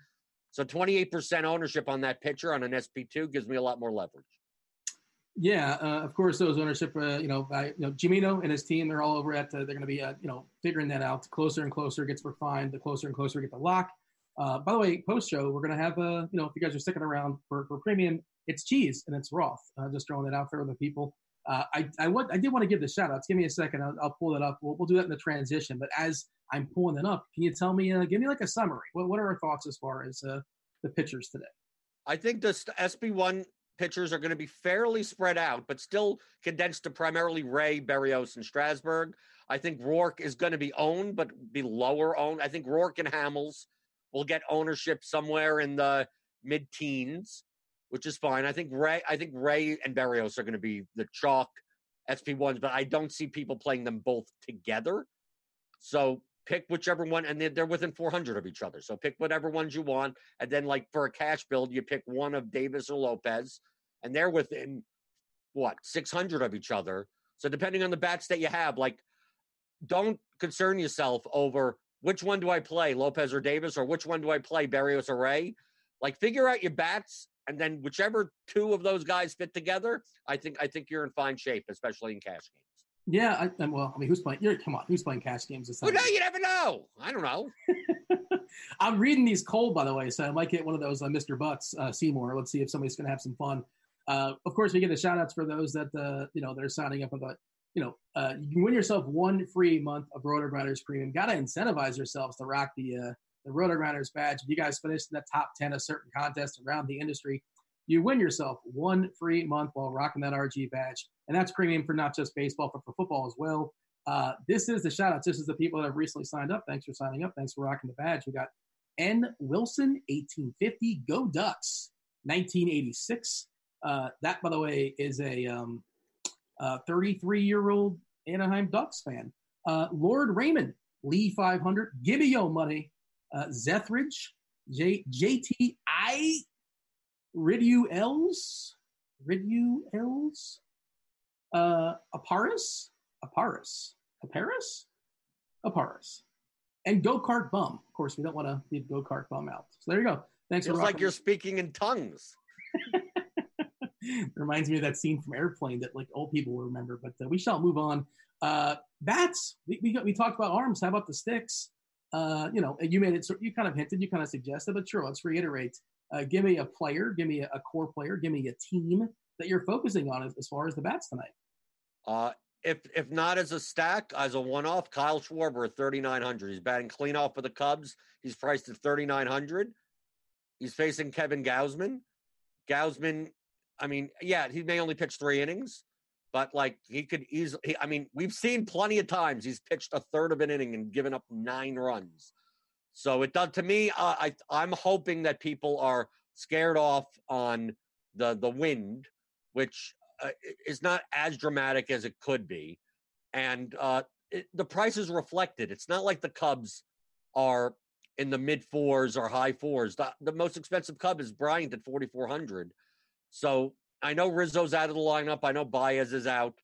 So 28 percent ownership on that pitcher on an SP2 gives me a lot more leverage. Yeah, uh, of course, those ownership, uh, you know, I, you know, Jimino and his team, they're all over at. Uh, they're going to be, uh, you know, figuring that out. The closer and closer gets refined, the closer and closer we get the lock. Uh, by the way, post show, we're going to have, a, you know, if you guys are sticking around for, for premium, it's cheese and it's Roth. Uh, just throwing that out there with the people. Uh, I I, would, I did want to give the shout outs. Give me a second. I'll, I'll pull that up. We'll, we'll do that in the transition. But as I'm pulling it up, can you tell me? Uh, give me like a summary. What What are our thoughts as far as uh, the pitchers today? I think the st- SP1 pitchers are going to be fairly spread out, but still condensed to primarily Ray, Berrios, and Strasburg. I think Roark is going to be owned, but be lower owned. I think Roark and Hamels will get ownership somewhere in the mid teens, which is fine. I think Ray, I think Ray and Berrios are going to be the chalk SP1s, but I don't see people playing them both together. So pick whichever one, and they're, they're within 400 of each other. So pick whatever ones you want, and then like for a cash build, you pick one of Davis or Lopez, and they're within what 600 of each other. So depending on the bats that you have, like don't concern yourself over which one do I play, Lopez or Davis, or which one do I play, Berrios or Ray. Like figure out your bats, and then whichever two of those guys fit together, I think I think you're in fine shape, especially in cash games. Yeah, I, and well, I mean, who's playing? You're, come on, who's playing cash games this Well, no, you never know. I don't know. I'm reading these cold, by the way, so I might get one of those uh, Mr. Butts uh, Seymour. Let's see if somebody's going to have some fun. Uh, of course, we get the shout outs for those that uh, you know they're signing up with a you know uh, you can win yourself one free month of RotoGrinders Premium. Got to incentivize yourselves to rock the uh, the RotoGrinders badge. If you guys finish in the top 10 of certain contests around the industry, you win yourself one free month while rocking that RG badge. And that's premium for not just baseball, but for football as well. Uh, this is the shout outs. This is the people that have recently signed up. Thanks for signing up. Thanks for rocking the badge. We got N. Wilson, 1850. Go Ducks, 1986. Uh, that, by the way, is a 33 um, year old Anaheim Ducks fan. Uh, Lord Raymond, Lee 500. Gimme Yo Money, uh, Zethridge, J- JTI, Ridu Els, Ridu Els, uh, Aparis, Aparis, Aparis, Aparis, and Go Kart Bum. Of course, we don't want to leave Go Kart Bum out. So there you go. Thanks It's like you're speaking in tongues. Reminds me of that scene from Airplane that like old people will remember. But uh, we shall move on. Uh, bats. We, we, we talked about arms. How about the sticks? Uh, you know, you made it. You kind of hinted. You kind of suggested. But sure, let's reiterate. Uh, give me a player. Give me a, a, core player. Give me a team that you're focusing on as, as far as the bats tonight. Uh, if if not as a stack, as a one off, Kyle Schwarber at 3,900. He's batting clean off for the Cubs. He's priced at 3,900. He's facing Kevin Gausman. Gausman, I mean, yeah, he may only pitch three innings, but like he could easily. I mean, we've seen plenty of times he's pitched a third of an inning and given up nine runs. So it does to me. Uh, I I'm hoping that people are scared off on the the wind, which uh, is not as dramatic as it could be, and uh, it, the price is reflected. It's not like the Cubs are in the mid fours or high fours. The, the most expensive Cub is Bryant at forty four hundred. So I know Rizzo's out of the lineup. I know Baez is out,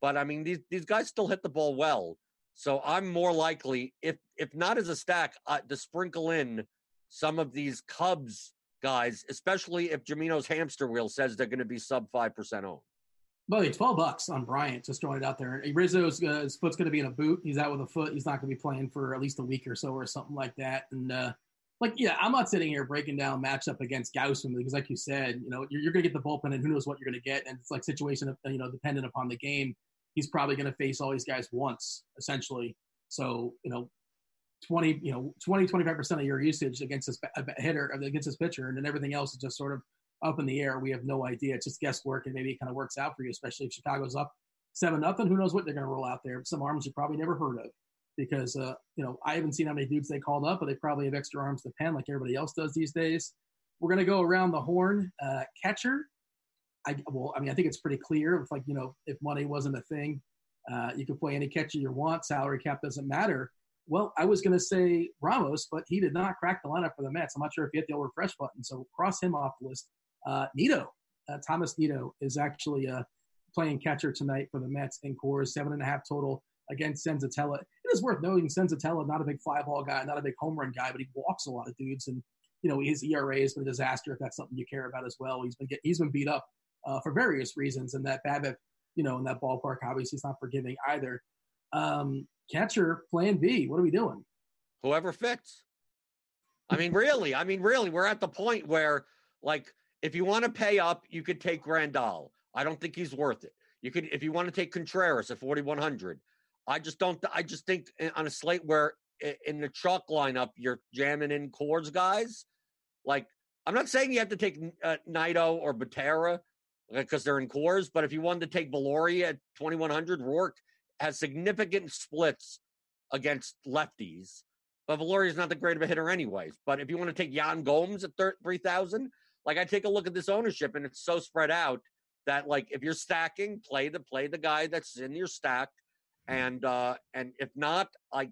but I mean these these guys still hit the ball well. So I'm more likely, if if not as a stack, uh, to sprinkle in some of these Cubs guys, especially if Jamino's hamster wheel says they're going to be sub five percent owned. Well, 12 bucks on Bryant, just throwing it out there. Rizzo's uh, his foot's going to be in a boot. He's out with a foot. He's not going to be playing for at least a week or so or something like that. And, uh, like, yeah, I'm not sitting here breaking down matchup against Gausman because, like you said, you know, you're, you're going to get the bullpen and who knows what you're going to get. And it's like situation, of, you know, dependent upon the game. He's probably going to face all these guys once, essentially. So, you know, 20, you know, 20, 25% of your usage against this hitter, uh, against this pitcher, and then everything else is just sort of up in the air. We have no idea. It's just guesswork, and maybe it kind of works out for you, especially if Chicago's up seven nothing. Who knows what they're going to roll out there? Some arms you probably never heard of, because uh, you know I haven't seen how many dudes they called up, but they probably have extra arms to pen like everybody else does these days. We're going to go around the horn. Uh, catcher, I well, I mean, I think it's pretty clear. If like you know, if money wasn't a thing, uh, you can play any catcher you want. Salary cap doesn't matter. Well, I was going to say Ramos, but he did not crack the lineup for the Mets. I'm not sure if you hit the old refresh button, so cross him off the list. Uh, Nido, uh, Thomas Nido is actually uh, playing catcher tonight for the Mets in Coors, seven and a half total against Senzatela. It is worth noting Senzatela, not a big fly ball guy, not a big home run guy, but he walks a lot of dudes, and you know his ERA has been a disaster. If that's something you care about as well, he's been get, he's been beat up uh, for various reasons, and that BABIP, you know, in that ballpark, obviously, is not forgiving either. Um, catcher, Plan B. What are we doing? Whoever fits. I mean, really. I mean, really. We're at the point where, like, if you want to pay up, you could take Grandal. I don't think he's worth it. You could, if you want to take Contreras at 4,100. I just don't, I just think on a slate where in the chalk lineup, you're jamming in Coors guys. Like, I'm not saying you have to take uh, or Butera because they're in Coors, but if you wanted to take Viloria at 2,100, Roark has significant splits against lefties. But Viloria is not that great of a hitter, anyways. But if you want to take Yan Gomes at 3,000, like I take a look at this ownership and it's so spread out that like if you're stacking, play the play the guy that's in your stack, and uh and if not, like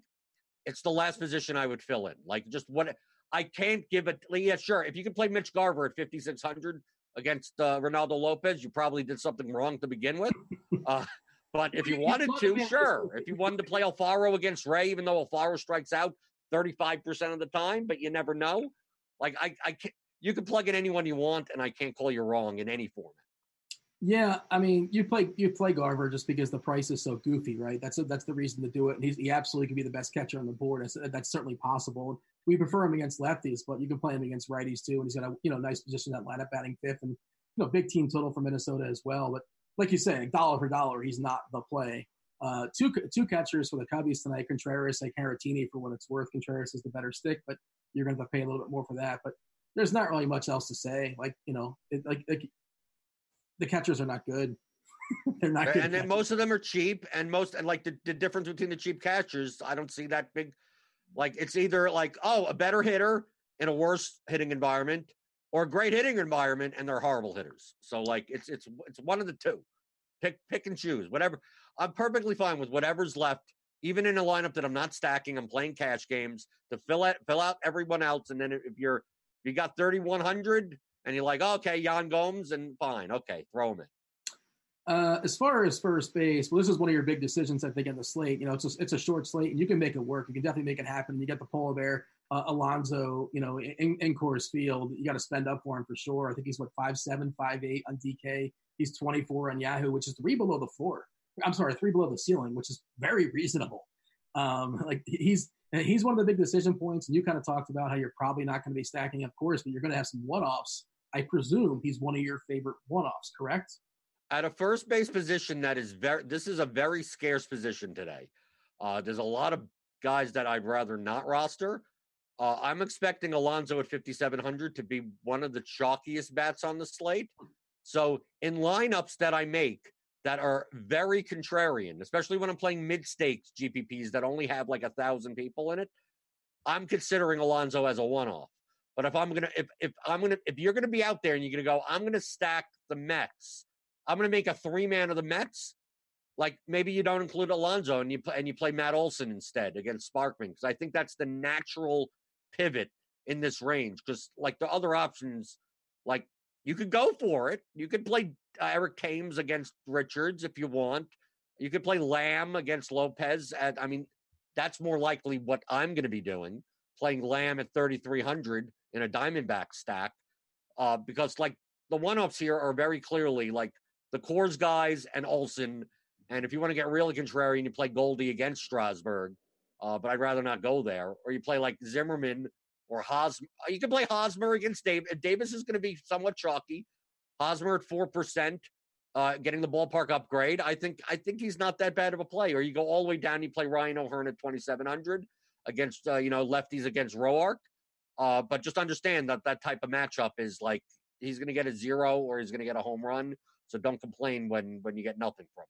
it's the last position I would fill in. Like just what I can't give it. Yeah, sure. If you can play Mitch Garver at 5600 against uh, Reynaldo Lopez, you probably did something wrong to begin with. Uh, but if you wanted to, sure. If you wanted to play Alfaro against Ray, even though Alfaro strikes out 35% of the time, but you never know. Like I, I can't, you can plug in anyone you want, and I can't call you wrong in any format. Yeah, I mean, you play you play Garver just because the price is so goofy, right? That's a, that's the reason to do it. And he's, he absolutely could be the best catcher on the board. That's, that's certainly possible. We prefer him against lefties, but you can play him against righties too. And he's got a you know nice position that lineup, batting fifth, and you know big team total for Minnesota as well. But like you say, dollar for dollar, he's not the play. Uh, two two catchers for the Cubbies tonight: Contreras and Caratini for what it's worth. Contreras is the better stick, but you're going to have to pay a little bit more for that. But there's not really much else to say. Like you know, it, like, like the catchers are not good. They're not good. And then most of them are cheap, and most and like the, the difference between the cheap catchers, I don't see that big. Like it's either like oh a better hitter in a worse hitting environment, or a great hitting environment and they're horrible hitters. So like it's it's it's one of the two. Pick pick and choose whatever. I'm perfectly fine with whatever's left, even in a lineup that I'm not stacking. I'm playing cash games to fill out fill out everyone else, and then if you're if you got 3100 and you're like okay Yan Gomes and fine okay throw him in. Uh, as far as first base, well, this is one of your big decisions, I think, in the slate. You know, it's a, it's a short slate, and you can make it work. You can definitely make it happen. You get the polar bear, uh, Alonso, you know, in, in Coors Field. You got to spend up for him for sure. I think he's what five seven, five eight on DK. He's 24 on Yahoo, which is three below the floor. I'm sorry, three below the ceiling, which is very reasonable. Um, like he's he's one of the big decision points, and you kind of talked about how you're probably not going to be stacking up Coors, but you're going to have some one offs. I presume he's one of your favorite one offs, correct? at a first base position that is very this is a very scarce position today. Uh, there's a lot of guys that I'd rather not roster. Uh, I'm expecting Alonso at 5,700 to be one of the chalkiest bats on the slate. So in lineups that I make that are very contrarian, especially when I'm playing mid stakes GPPs that only have like a thousand people in it, I'm considering Alonso as a one off. But if I'm gonna if if I'm gonna if you're gonna be out there and you're gonna go, I'm gonna stack the Mets I'm to make a three man of the Mets. Like maybe you don't include Alonso and you play, and you play Matt Olson instead against Sparkman because I think that's the natural pivot in this range. Because like the other options, like you could go for it. You could play uh, Eric Thames against Richards if you want. You could play Lamb against Lopez. At I mean, that's more likely what I'm going to be doing. Playing Lamb at 3,300 in a Diamondback stack, uh, because like the one ups here are very clearly like the Coors guys and Olson. And if you want to get really contrarian, you play Goldie against Strasburg. Uh, but I'd rather not go there. Or you play like Zimmerman or Hosmer. Uh, you can play Hosmer against Davis. Davis is going to be somewhat chalky. Hosmer at four percent, uh, getting the ballpark upgrade. I think I think he's not that bad of a play. Or you go all the way down. You play Ryan O'Hearn at twenty seven hundred against uh, you know lefties against Roark. Uh, but just understand that that type of matchup is like he's going to get a zero or he's going to get a home run. So don't complain when when you get nothing from him.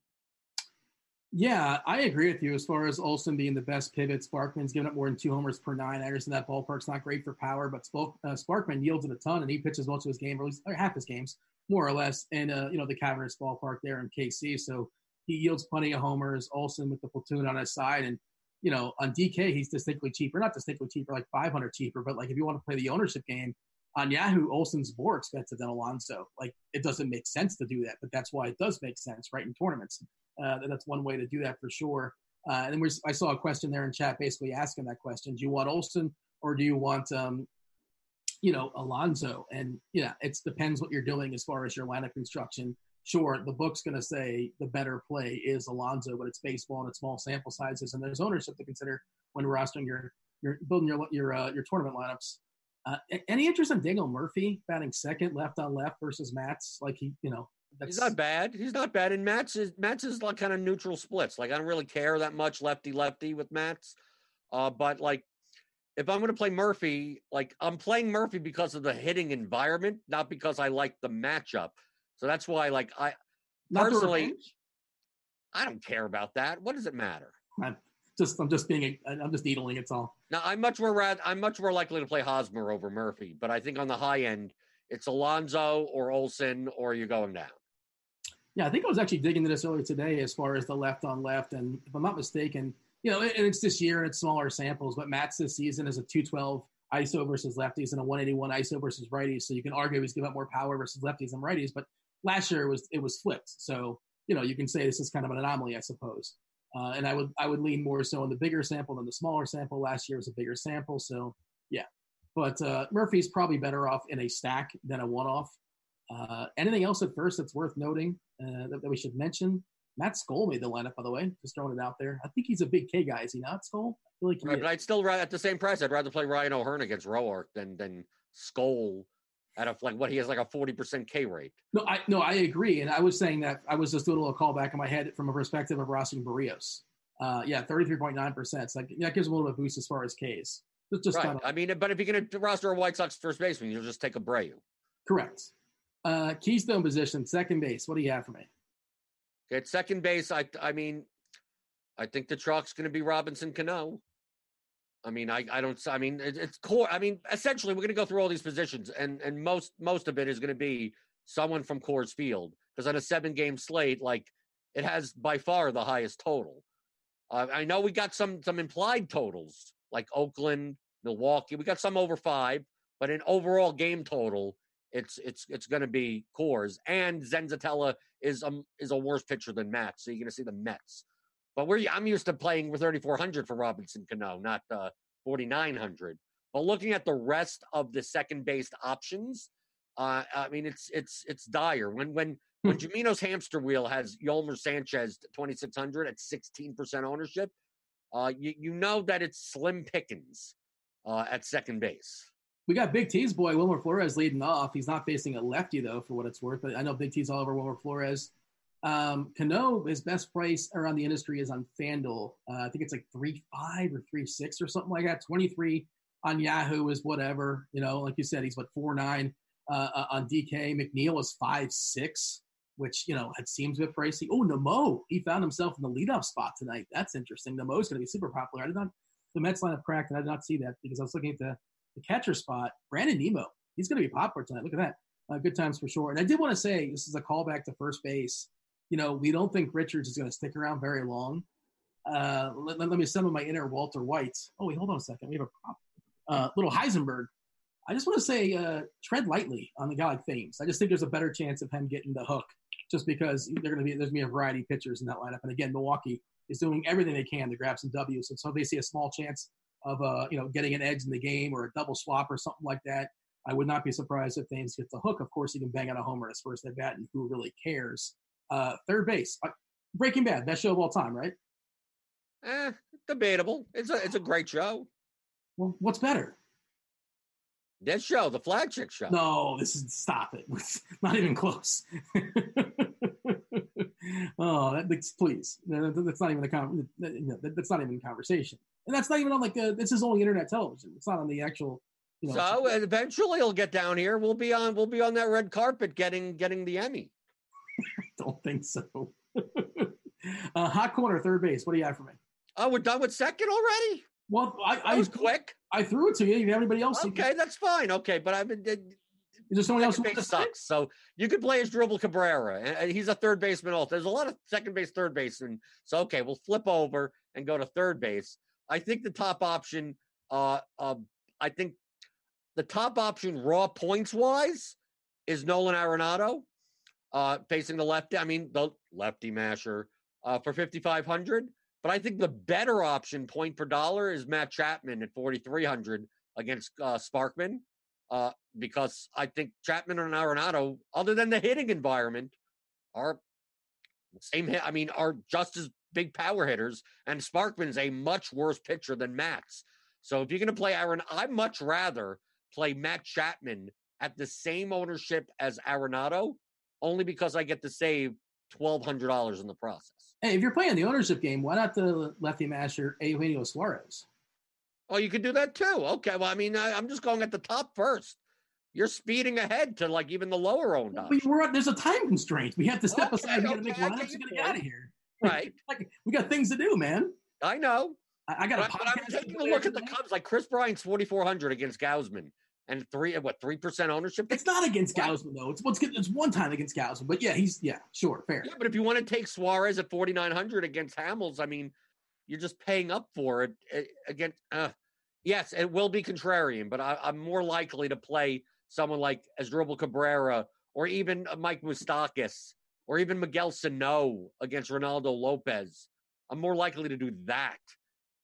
Yeah, I agree with you as far as Olson being the best pivot. Sparkman's given up more than two homers per nine. I understand that ballpark's not great for power, but uh, Sparkman yields it a ton, and he pitches most of his game, or at least or half his games, more or less, in uh, you know the cavernous ballpark there in KC. So he yields plenty of homers. Olson with the platoon on his side, and you know on DK he's distinctly cheaper, not distinctly cheaper, like 500 cheaper, but like if you want to play the ownership game, on Yahoo, Olson's more expensive than Alonso. Like it doesn't make sense to do that, but that's why it does make sense, right? In tournaments, uh, that's one way to do that for sure. Uh, and then I saw a question there in chat, basically asking that question: Do you want Olson or do you want, um, you know, Alonso? And yeah, it depends what you're doing as far as your lineup construction. Sure, the book's going to say the better play is Alonso, but it's baseball and it's small sample sizes, and there's ownership to consider when rostering your, your building your your uh, your tournament lineups. Uh, any interest in Daniel Murphy batting second, left on left versus Matz? Like he, you know, he's not bad. He's not bad. And Matz is Matz is like kind of neutral splits. Like I don't really care that much lefty lefty with Matz. Uh, but like if I'm going to play Murphy, like I'm playing Murphy because of the hitting environment, not because I like the matchup. So that's why, like I not personally, I don't care about that. What does it matter? I'm just I'm just being I'm just needling. It's all. Now I'm much more rad, I'm much more likely to play Hosmer over Murphy, but I think on the high end it's Alonso or Olson or you're going down. Yeah, I think I was actually digging into this earlier today as far as the left on left, and if I'm not mistaken, you know, and it's this year and it's smaller samples, but Matz this season is a 212 ISO versus lefties and a 181 ISO versus righties. So you can argue he's give up more power versus lefties and righties, but last year it was it was flipped. So you know you can say this is kind of an anomaly, I suppose. Uh, and I would I would lean more so on the bigger sample than the smaller sample. Last year was a bigger sample, so yeah. But uh, Murphy's probably better off in a stack than a one-off. Uh, anything else at first that's worth noting uh, that, that, we should mention? Matt Skole made the lineup, by the way. Just throwing it out there. I think he's a big K guy, is he not, Skole? I feel like right, but I'd still rather at the same price. I'd rather play Ryan O'Hearn against Roark than than Skole at of like what he has like a forty percent K rate. No, I no, I agree, and I was saying that I was just doing a little callback in my head from a perspective of Rossi Berrios. Uh, yeah, thirty three point nine percent. So that gives him a little bit of boost as far as Ks. It's just right. kind of I mean, but if you're going to roster a White Sox first baseman, you'll just take a Abreu. correct. Uh, keystone position, second base. What do you have for me? At second base, I I mean, I think the truck's going to be Robinson Cano. I mean, I I don't. I mean, it, it's core. I mean, essentially, we're going to go through all these positions, and and most most of it is going to be someone from Coors Field because on a seven game slate, like it has by far the highest total. Uh, I know we got some some implied totals like Oakland, Milwaukee. We got some over five, but in overall game total, it's it's it's going to be Coors and Senzatela is um is a worse pitcher than Matt, so you're going to see the Mets. But we're I'm used to playing with 3400 for Robinson Cano, not uh, 4900. But looking at the rest of the second based options, uh, I mean it's it's it's dire. When when when Jamino's hamster wheel has Yolmer Sanchez 2600 at 16% ownership, uh, you you know that it's slim pickings uh, at second base. We got Big T's boy Wilmer Flores leading off. He's not facing a lefty though, for what it's worth. But I know Big T's all over Wilmer Flores. Um, Cano, his best price around the industry is on FanDuel. Uh, I think it's like three five or three six or something like that. Twenty three on Yahoo is whatever. You know, like you said, he's what four nine uh, uh, on DK. McNeil is five six, which you know it seems a bit pricey. Oh, Nimmo, he found himself in the leadoff spot tonight. That's interesting. Nimmo's going to be super popular. I did not the Mets lineup cracked, and I did not see that because I was looking at the the catcher spot. Brandon Nimmo, he's going to be popular tonight. Look at that. Uh, good times for sure. And I did want to say this is a callback to first base. You know, we don't think Richards is going to stick around very long. Uh, let, let, me summon my inner Walter White. Oh, wait, hold on a second. We have a. Uh, little Heisenberg. I just want to say, uh, tread lightly on the guy like Thames. I just think there's a better chance of him getting the hook, just because they're going to be there's going to be a variety of pitchers in that lineup. And again, Milwaukee is doing everything they can to grab some W's. And so they see a small chance of uh, you know getting an edge in the game or a double swap or something like that. I would not be surprised if Thames gets the hook. Of course, he can bang out a homer his first at bat, and who really cares? Uh, third base, uh, Breaking Bad, best show of all time, right? Eh, debatable. It's a it's a great show. Well, what's better? This show, the flagship show. No, this is stop it. It's not even close. oh, that, that's, please. That's not even a con- That's not even a conversation, and that's not even on like a, this is only internet television. It's not on the actual. You know, so eventually he'll get down here. We'll be on. We'll be on that red carpet getting getting the Emmy. Don't think so. uh, hot corner, third base. What do you have for me? Oh, we're done with second already. Well, I, that was quick. I threw it to you. You have anybody else? Okay, that's fine. Okay, but I've been. Is there someone else who sucks? So you could play Asdrubal Cabrera, and he's a third baseman. Also, there's a lot of second base, third baseman. So okay, we'll flip over and go to third base. I think the top option. Uh, uh, I think the top option, raw points wise, is Nolan Arenado, uh, facing the lefty. I mean, the lefty masher uh, for 5,500. But I think the better option, point per dollar, is Matt Chapman at 4,300 against uh, Sparkman. Uh, because I think Chapman and Arenado, other than the hitting environment, are same hit. I mean, are just as big power hitters, and Sparkman's a much worse pitcher than Matz. So if you're going to play Aaron, I'd much rather play Matt Chapman at the same ownership as Arenado, only because I get to save twelve hundred dollars in the process. Hey, if you're playing the ownership game, why not the lefty masher Eugenio Suarez? Oh, you could do that too. Okay, well, I mean, I, am just going at the top first. You're speeding ahead to like even the lower owned. We were there's a time constraint. We have to step okay, aside. We got to make one. We got to get out of here. Right. like we got things to do, man. I know. I, I got. But, but I'm taking a look at the Cubs. Like Kris Bryant's 4,400 against Gausman and three what three percent ownership. It's not against Gausman though. It's what's it's one time against Gausman, but yeah, he's yeah, sure, fair. Yeah, but if you want to take Suarez at forty nine hundred against Hamels, I mean, you're just paying up for it eh, against. Uh, yes, it will be contrarian, but I, am more likely to play someone like Asdrubal Cabrera or even Mike Moustakas or even Miguel Sano against Reynaldo Lopez. I'm more likely to do that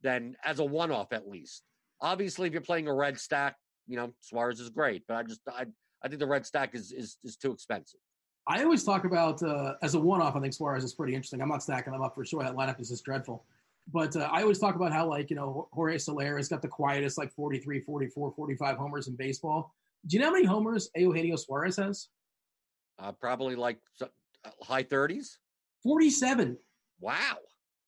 than as a one off at least. Obviously, if you're playing a red stack, you know, Suarez is great, but I just I I think the red stack is is is too expensive. I always talk about uh, as a one-off. I think Suarez is pretty interesting. I'm not stacking them up for sure. That lineup is just dreadful. But uh, I always talk about how like you know Jorge Soler has got the quietest like 43, 44, 45 homers in baseball. Do you know how many homers Eugenio Suarez has? Uh, probably like uh, high 30s. 47. Wow.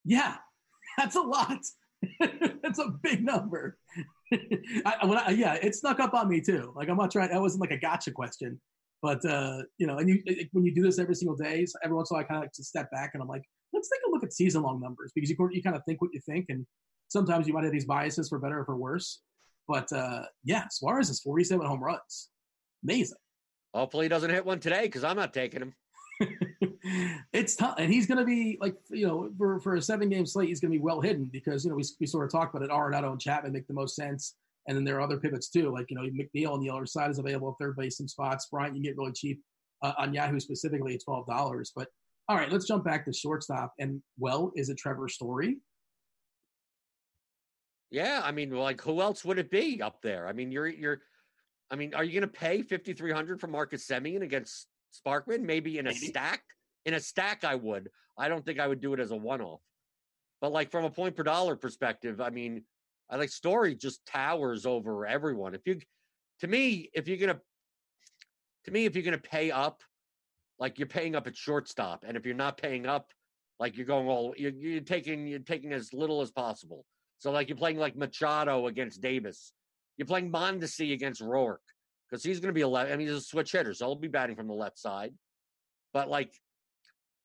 Yeah, that's a lot. That's a big number. I, when I, yeah, it snuck up on me too. Like I'm not trying. That wasn't like a gotcha question, but uh, you know, and you when you do this every single day, so every once in a while, I kind of like to step back and I'm like, let's take a look at season long numbers because you you kind of think what you think, and sometimes you might have these biases for better or for worse. But uh, yeah, Suarez is 47 home runs, amazing. Hopefully, he doesn't hit one today because I'm not taking him. it's tough, and he's going to be like you know for for a seven game slate, he's going to be well hidden because you know we we sort of talked about it. Arenado and Chapman make the most sense, and then there are other pivots too, like you know McNeil on the other side is available at third base some spots. Bryant you get really cheap uh, on Yahoo specifically at twelve dollars. But all right, let's jump back to shortstop. And well, is it Trevor Story? Yeah, I mean, like who else would it be up there? I mean, you're you're I mean, are you going to pay 5300 for Marcus Semien against Sparkman? Maybe in a stack? In a stack, I would. I don't think I would do it as a one off. But like from a point per dollar perspective, I mean, I like Story just towers over everyone. If you, to me, if you're gonna, to me, if you're gonna pay up, like you're paying up at shortstop, and if you're not paying up, like you're going all, you're, you're taking you're taking as little as possible. So like you're playing like Machado against Davis, you're playing Mondesi against Roark because he's going to be a left. I mean, he's a switch hitter, so he'll be batting from the left side. But like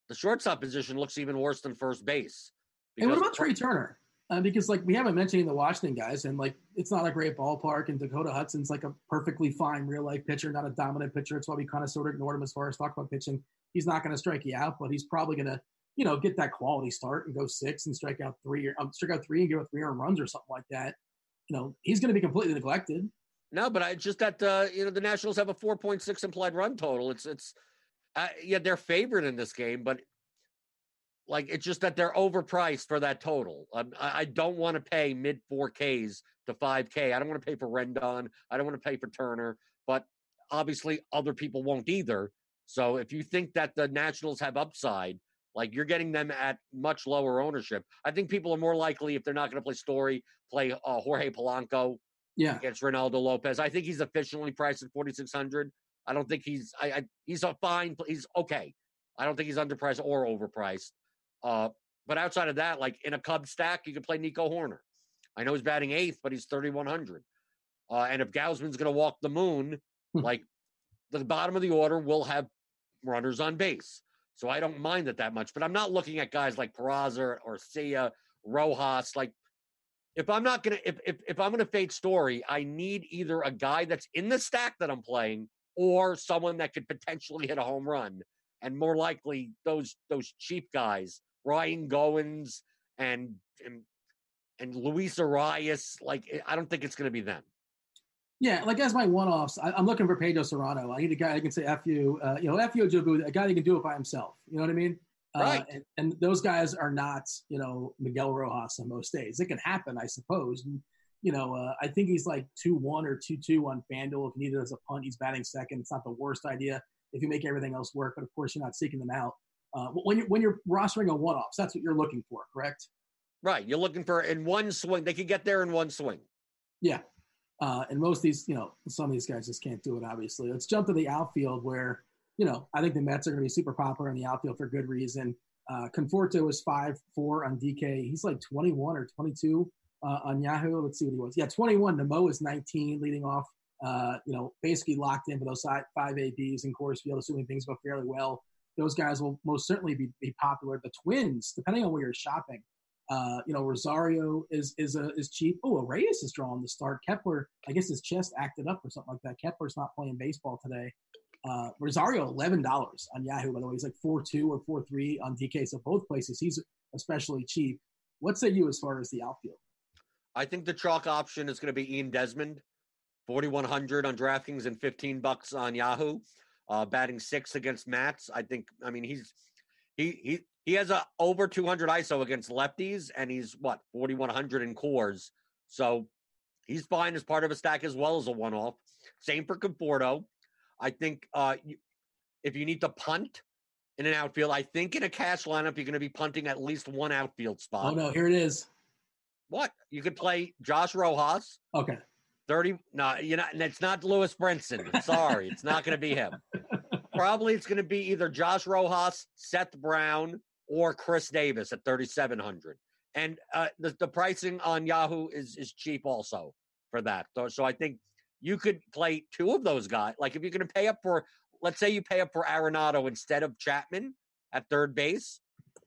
the shortstop position looks even worse than first base. And what about Trea Turner? Uh, because like we haven't mentioned the Washington guys, and like it's not a great ballpark, and Dakota Hudson's like a perfectly fine real life pitcher, not a dominant pitcher. It's why we kind of sort of ignored him as far as talk about pitching. He's not going to strike you out, but he's probably going to you know get that quality start and go six and strike out three or um, strike out three and give up three earned runs or something like that. You know he's going to be completely neglected. No, but I just that uh, you know the Nationals have a 4.6 implied run total. It's it's uh, yeah they're favored in this game, but like it's just that they're overpriced for that total. Um, I, I don't want to pay mid 4Ks to 5K. I don't want to pay for Rendon. I don't want to pay for Turner, but obviously other people won't either. So if you think that the Nationals have upside, like you're getting them at much lower ownership. I think people are more likely if they're not going to play Story, play uh, Jorge Polanco yeah. against Reynaldo Lopez. I think he's efficiently priced at 4600. I don't think he's I, I he's a fine he's okay. I don't think he's underpriced or overpriced. Uh, but outside of that, like in a Cub stack, you could play Nico Hoerner. I know he's batting eighth, but he's 3100. Uh, and if Gausman's going to walk the moon, hmm. like the bottom of the order will have runners on base. So I don't mind it that much. But I'm not looking at guys like Peraza or Sia, Rojas. Like if I'm not gonna if if, if I'm gonna fade story, I need either a guy that's in the stack that I'm playing or someone that could potentially hit a home run. And more likely those those cheap guys, Ryan Goins and and, and Luis Arias, like eh, I don't think it's gonna be them. Yeah, like as my one-offs, I, am looking for Pedro Cerrano. I need a guy that can say "f you," uh, you know, "f you," Jobu, a guy that can do it by himself. You know what I mean? Right. Uh, and, and, those guys are not, you know, Miguel Rojas on most days. It can happen, I suppose. And, you know, uh, I think he's like 2 1 or 2 2 on FanDuel. If you need it as a punt, he's batting second. It's not the worst idea if you make everything else work. But of course, you're not seeking them out. Uh, when, you're, when you're rostering a one offs, that's what you're looking for, correct? Right. You're looking for in one swing. They could get there in one swing. Yeah. Uh, and most of these, you know, some of these guys just can't do it, obviously. Let's jump to the outfield where you know, I think the Mets are going to be super popular in the outfield for good reason. Uh, Conforto is five four on DK. He's like 21 or 22 uh, on Yahoo. Let's see what he was. Yeah, 21. Nimmo is 19, leading off. Uh, you know, basically locked in for those five ABs and Coors Field, assuming things go fairly well. Those guys will most certainly be, be popular. The Twins, depending on where you're shopping, uh, you know, Rosario is is a, is cheap. Oh, Reyes is drawing the start. Kepler, I guess his chest acted up or something like that. Kepler's not playing baseball today. Uh, Rosario, eleven dollars on Yahoo. By the way, he's like four two or four three on DK. So both places, he's especially cheap. What say you as far as the outfield? I think the chalk option is going to be Ian Desmond, forty one hundred on DraftKings and fifteen bucks on Yahoo. Uh, batting six against Matz. I think. I mean, he's he he he has a over two hundred ISO against lefties, and he's what forty one hundred in Coors. So he's fine as part of a stack as well as a one off. Same for Conforto. I think uh, if you need to punt in an outfield, I think in a cash lineup you're going to be punting at least one outfield spot. Oh no, here it is. What you could play Josh Rojas. Okay. 30 no you know it's not Lewis Brinson. Sorry, it's not going to be him. Probably it's going to be either Josh Rojas, Seth Brown, or Chris Davis at 3700. and uh, the the pricing on Yahoo is is cheap also for that. So, so I think you could play two of those guys. Like if you're going to pay up for, let's say you pay up for Arenado instead of Chapman at third base,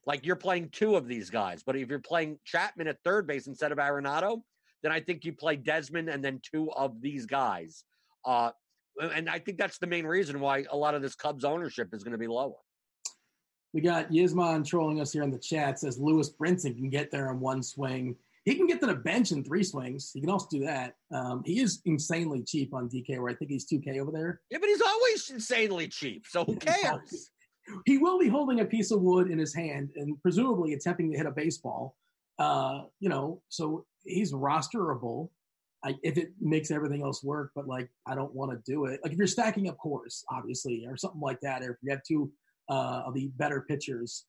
like you're playing two of these guys. But if you're playing Chapman at third base instead of Arenado, then I think you play Desmond and then two of these guys. Uh, and I think that's the main reason why a lot of this Cubs ownership is going to be lower. We got Yisman trolling us here in the chat. Says Lewis Brinson can get there in one swing. He can get to the bench in three swings. He can also do that. Um, he is insanely cheap on DK, where I think he's 2K over there. Yeah, but he's always insanely cheap. So who cares? he will be holding a piece of wood in his hand and presumably attempting to hit a baseball. Uh, you know, so he's rosterable. I, if it makes everything else work, but like I don't want to do it. Like if you're stacking up Coors, obviously, or something like that, or if you have two uh, of the better pitchers.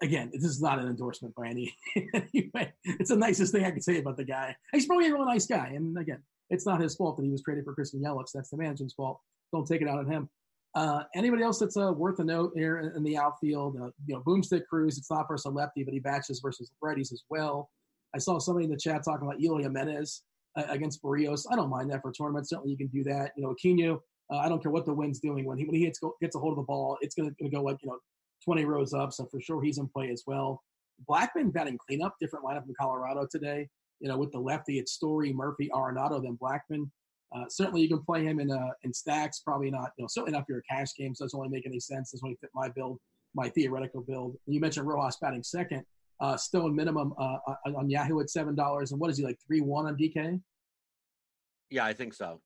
Again, this is not an endorsement by any. anyway, it's the nicest thing I can say about the guy. He's probably a really nice guy, and again, it's not his fault that he was traded for Christian Yelich. That's the management's fault. Don't take it out on him. Uh, anybody else that's uh, worth a note here in, the outfield? Uh, you know, Boomstick Cruz. It's not versus a lefty, but he batches versus righties as well. I saw somebody in the chat talking about Eloy Jimenez uh, against Berrios. I don't mind that for tournaments. Certainly, you can do that. You know, Aquino. Uh, I don't care what the wind's doing when he when he hits, gets a hold of the ball, it's going to go like you know 20 rows up. So for sure, he's in play as well. Blackmon batting cleanup, different lineup in Colorado today. You know, with the lefty, it's Story, Murphy, Arenado, then Blackmon. Uh, certainly, you can play him in uh, in stacks. Probably not, you know, certainly not for your cash game. So doesn't really make any sense. Doesn't really fit my build, my theoretical build. You mentioned Rojas batting second. Uh, Stone minimum uh, on Yahoo at seven dollars, and what is he like three one on DK? Yeah, I think so.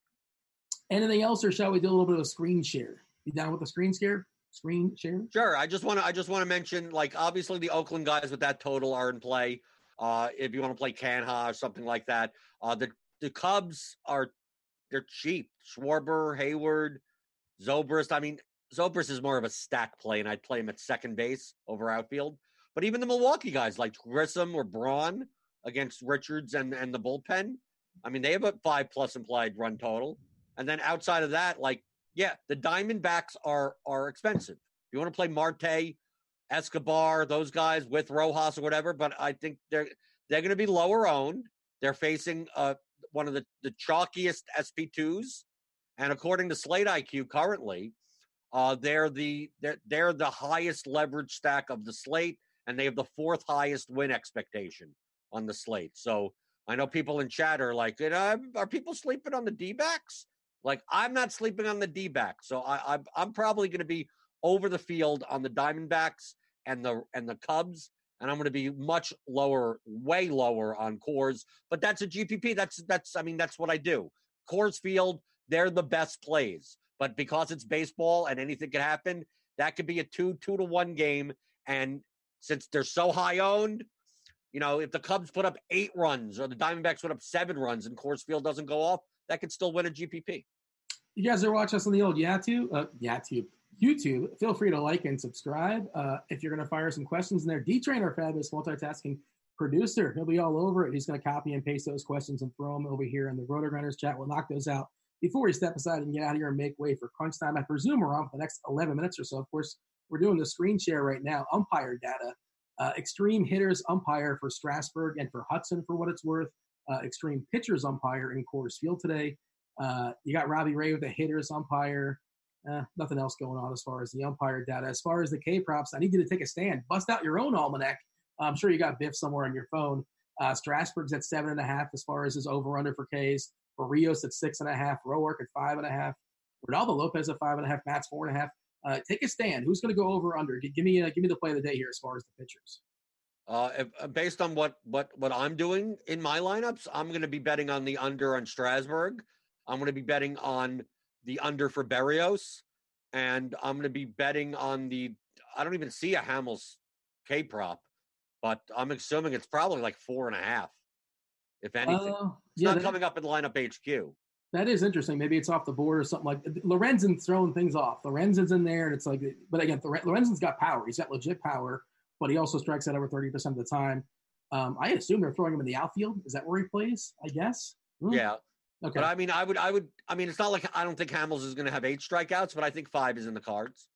Anything else, or shall we do a little bit of a screen share? You down with the screen share? Screen share? Sure. I just want to. I just want to mention, like, obviously the Oakland guys with that total are in play. Uh, if you want to play Canha or something like that, uh, the the Cubs are they're cheap. Schwarber, Heyward, Zobrist. I mean, Zobrist is more of a stack play, and I'd play him at second base over outfield. But even the Milwaukee guys like Grisham or Braun against Richards and and the bullpen, I mean, they have a five plus implied run total. And then outside of that, like, yeah, the Diamondbacks are are expensive. If you want to play Marte, Escobar, those guys with Rojas or whatever, but I think they're they're going to be lower owned. They're facing uh, one of the, the chalkiest SP2s. And according to Slate IQ currently, uh, they're the they're, they're the highest leverage stack of the slate, and they have the fourth highest win expectation on the slate. So I know people in chat are like, are people sleeping on the D backs? Like I'm not sleeping on the D backs, so I, I'm I'm probably going to be over the field on the Diamondbacks and the and the Cubs, and I'm going to be much lower, way lower on Coors. But that's a GPP. That's that's I mean that's what I do. Coors Field, they're the best plays, but because it's baseball and anything can happen, that could be a two two to one game. And since they're so high owned, you know, if the Cubs put up eight runs or the Diamondbacks put up seven runs and Coors Field doesn't go off, that could still win a GPP. You guys are watching us on the old YouTube, uh, YouTube, YouTube. Feel free to like and subscribe. Uh, if you're going to fire some questions in there, D Train, our fabulous multitasking producer, he'll be all over it. He's going to copy and paste those questions and throw them over here in the RotoGrinders chat. We'll knock those out before we step aside and get out of here and make way for crunch time. I presume we're on for the next 11 minutes or so. Of course, we're doing the screen share right now. Umpire data, uh, extreme hitters umpire for Strasburg and for Hudson for what it's worth. Uh, extreme pitchers umpire in Coors Field today. Uh, you got Robbie Ray with the hitters umpire. Uh, nothing else going on as far as the umpire data. As far as the K props, I need you to take a stand. Bust out your own almanac. I'm sure you got Biff somewhere on your phone. Uh, Strasburg's at seven and a half as far as his over under for Ks. Rios at six and a half. Roark at five and a half. Reynaldo Lopez at five and a half. Matz four and a half. Uh, take a stand. Who's going to go over under? Give me uh, give me the play of the day here as far as the pitchers. Uh, uh, based on what what what I'm doing in my lineups, I'm going to be betting on the under on Strasburg. I'm going to be betting on the under for Berrios, and I'm going to be betting on the. I don't even see a Hamels K prop, but I'm assuming it's probably like four and a half, if anything. Uh, it's yeah, not that, coming up in lineup HQ. That is interesting. Maybe it's off the board or something like. Lorenzen's throwing things off. Lorenzen's in there, and it's like. But again, Lorenzen's got power. He's got legit power, but he also strikes out over thirty percent of the time. Um, I assume they're throwing him in the outfield. Is that where he plays? I guess. Hmm. Yeah, Okay. But I mean, I would, I would, I mean, it's not like I don't think Hamels is going to have eight strikeouts, but I think five is in the cards.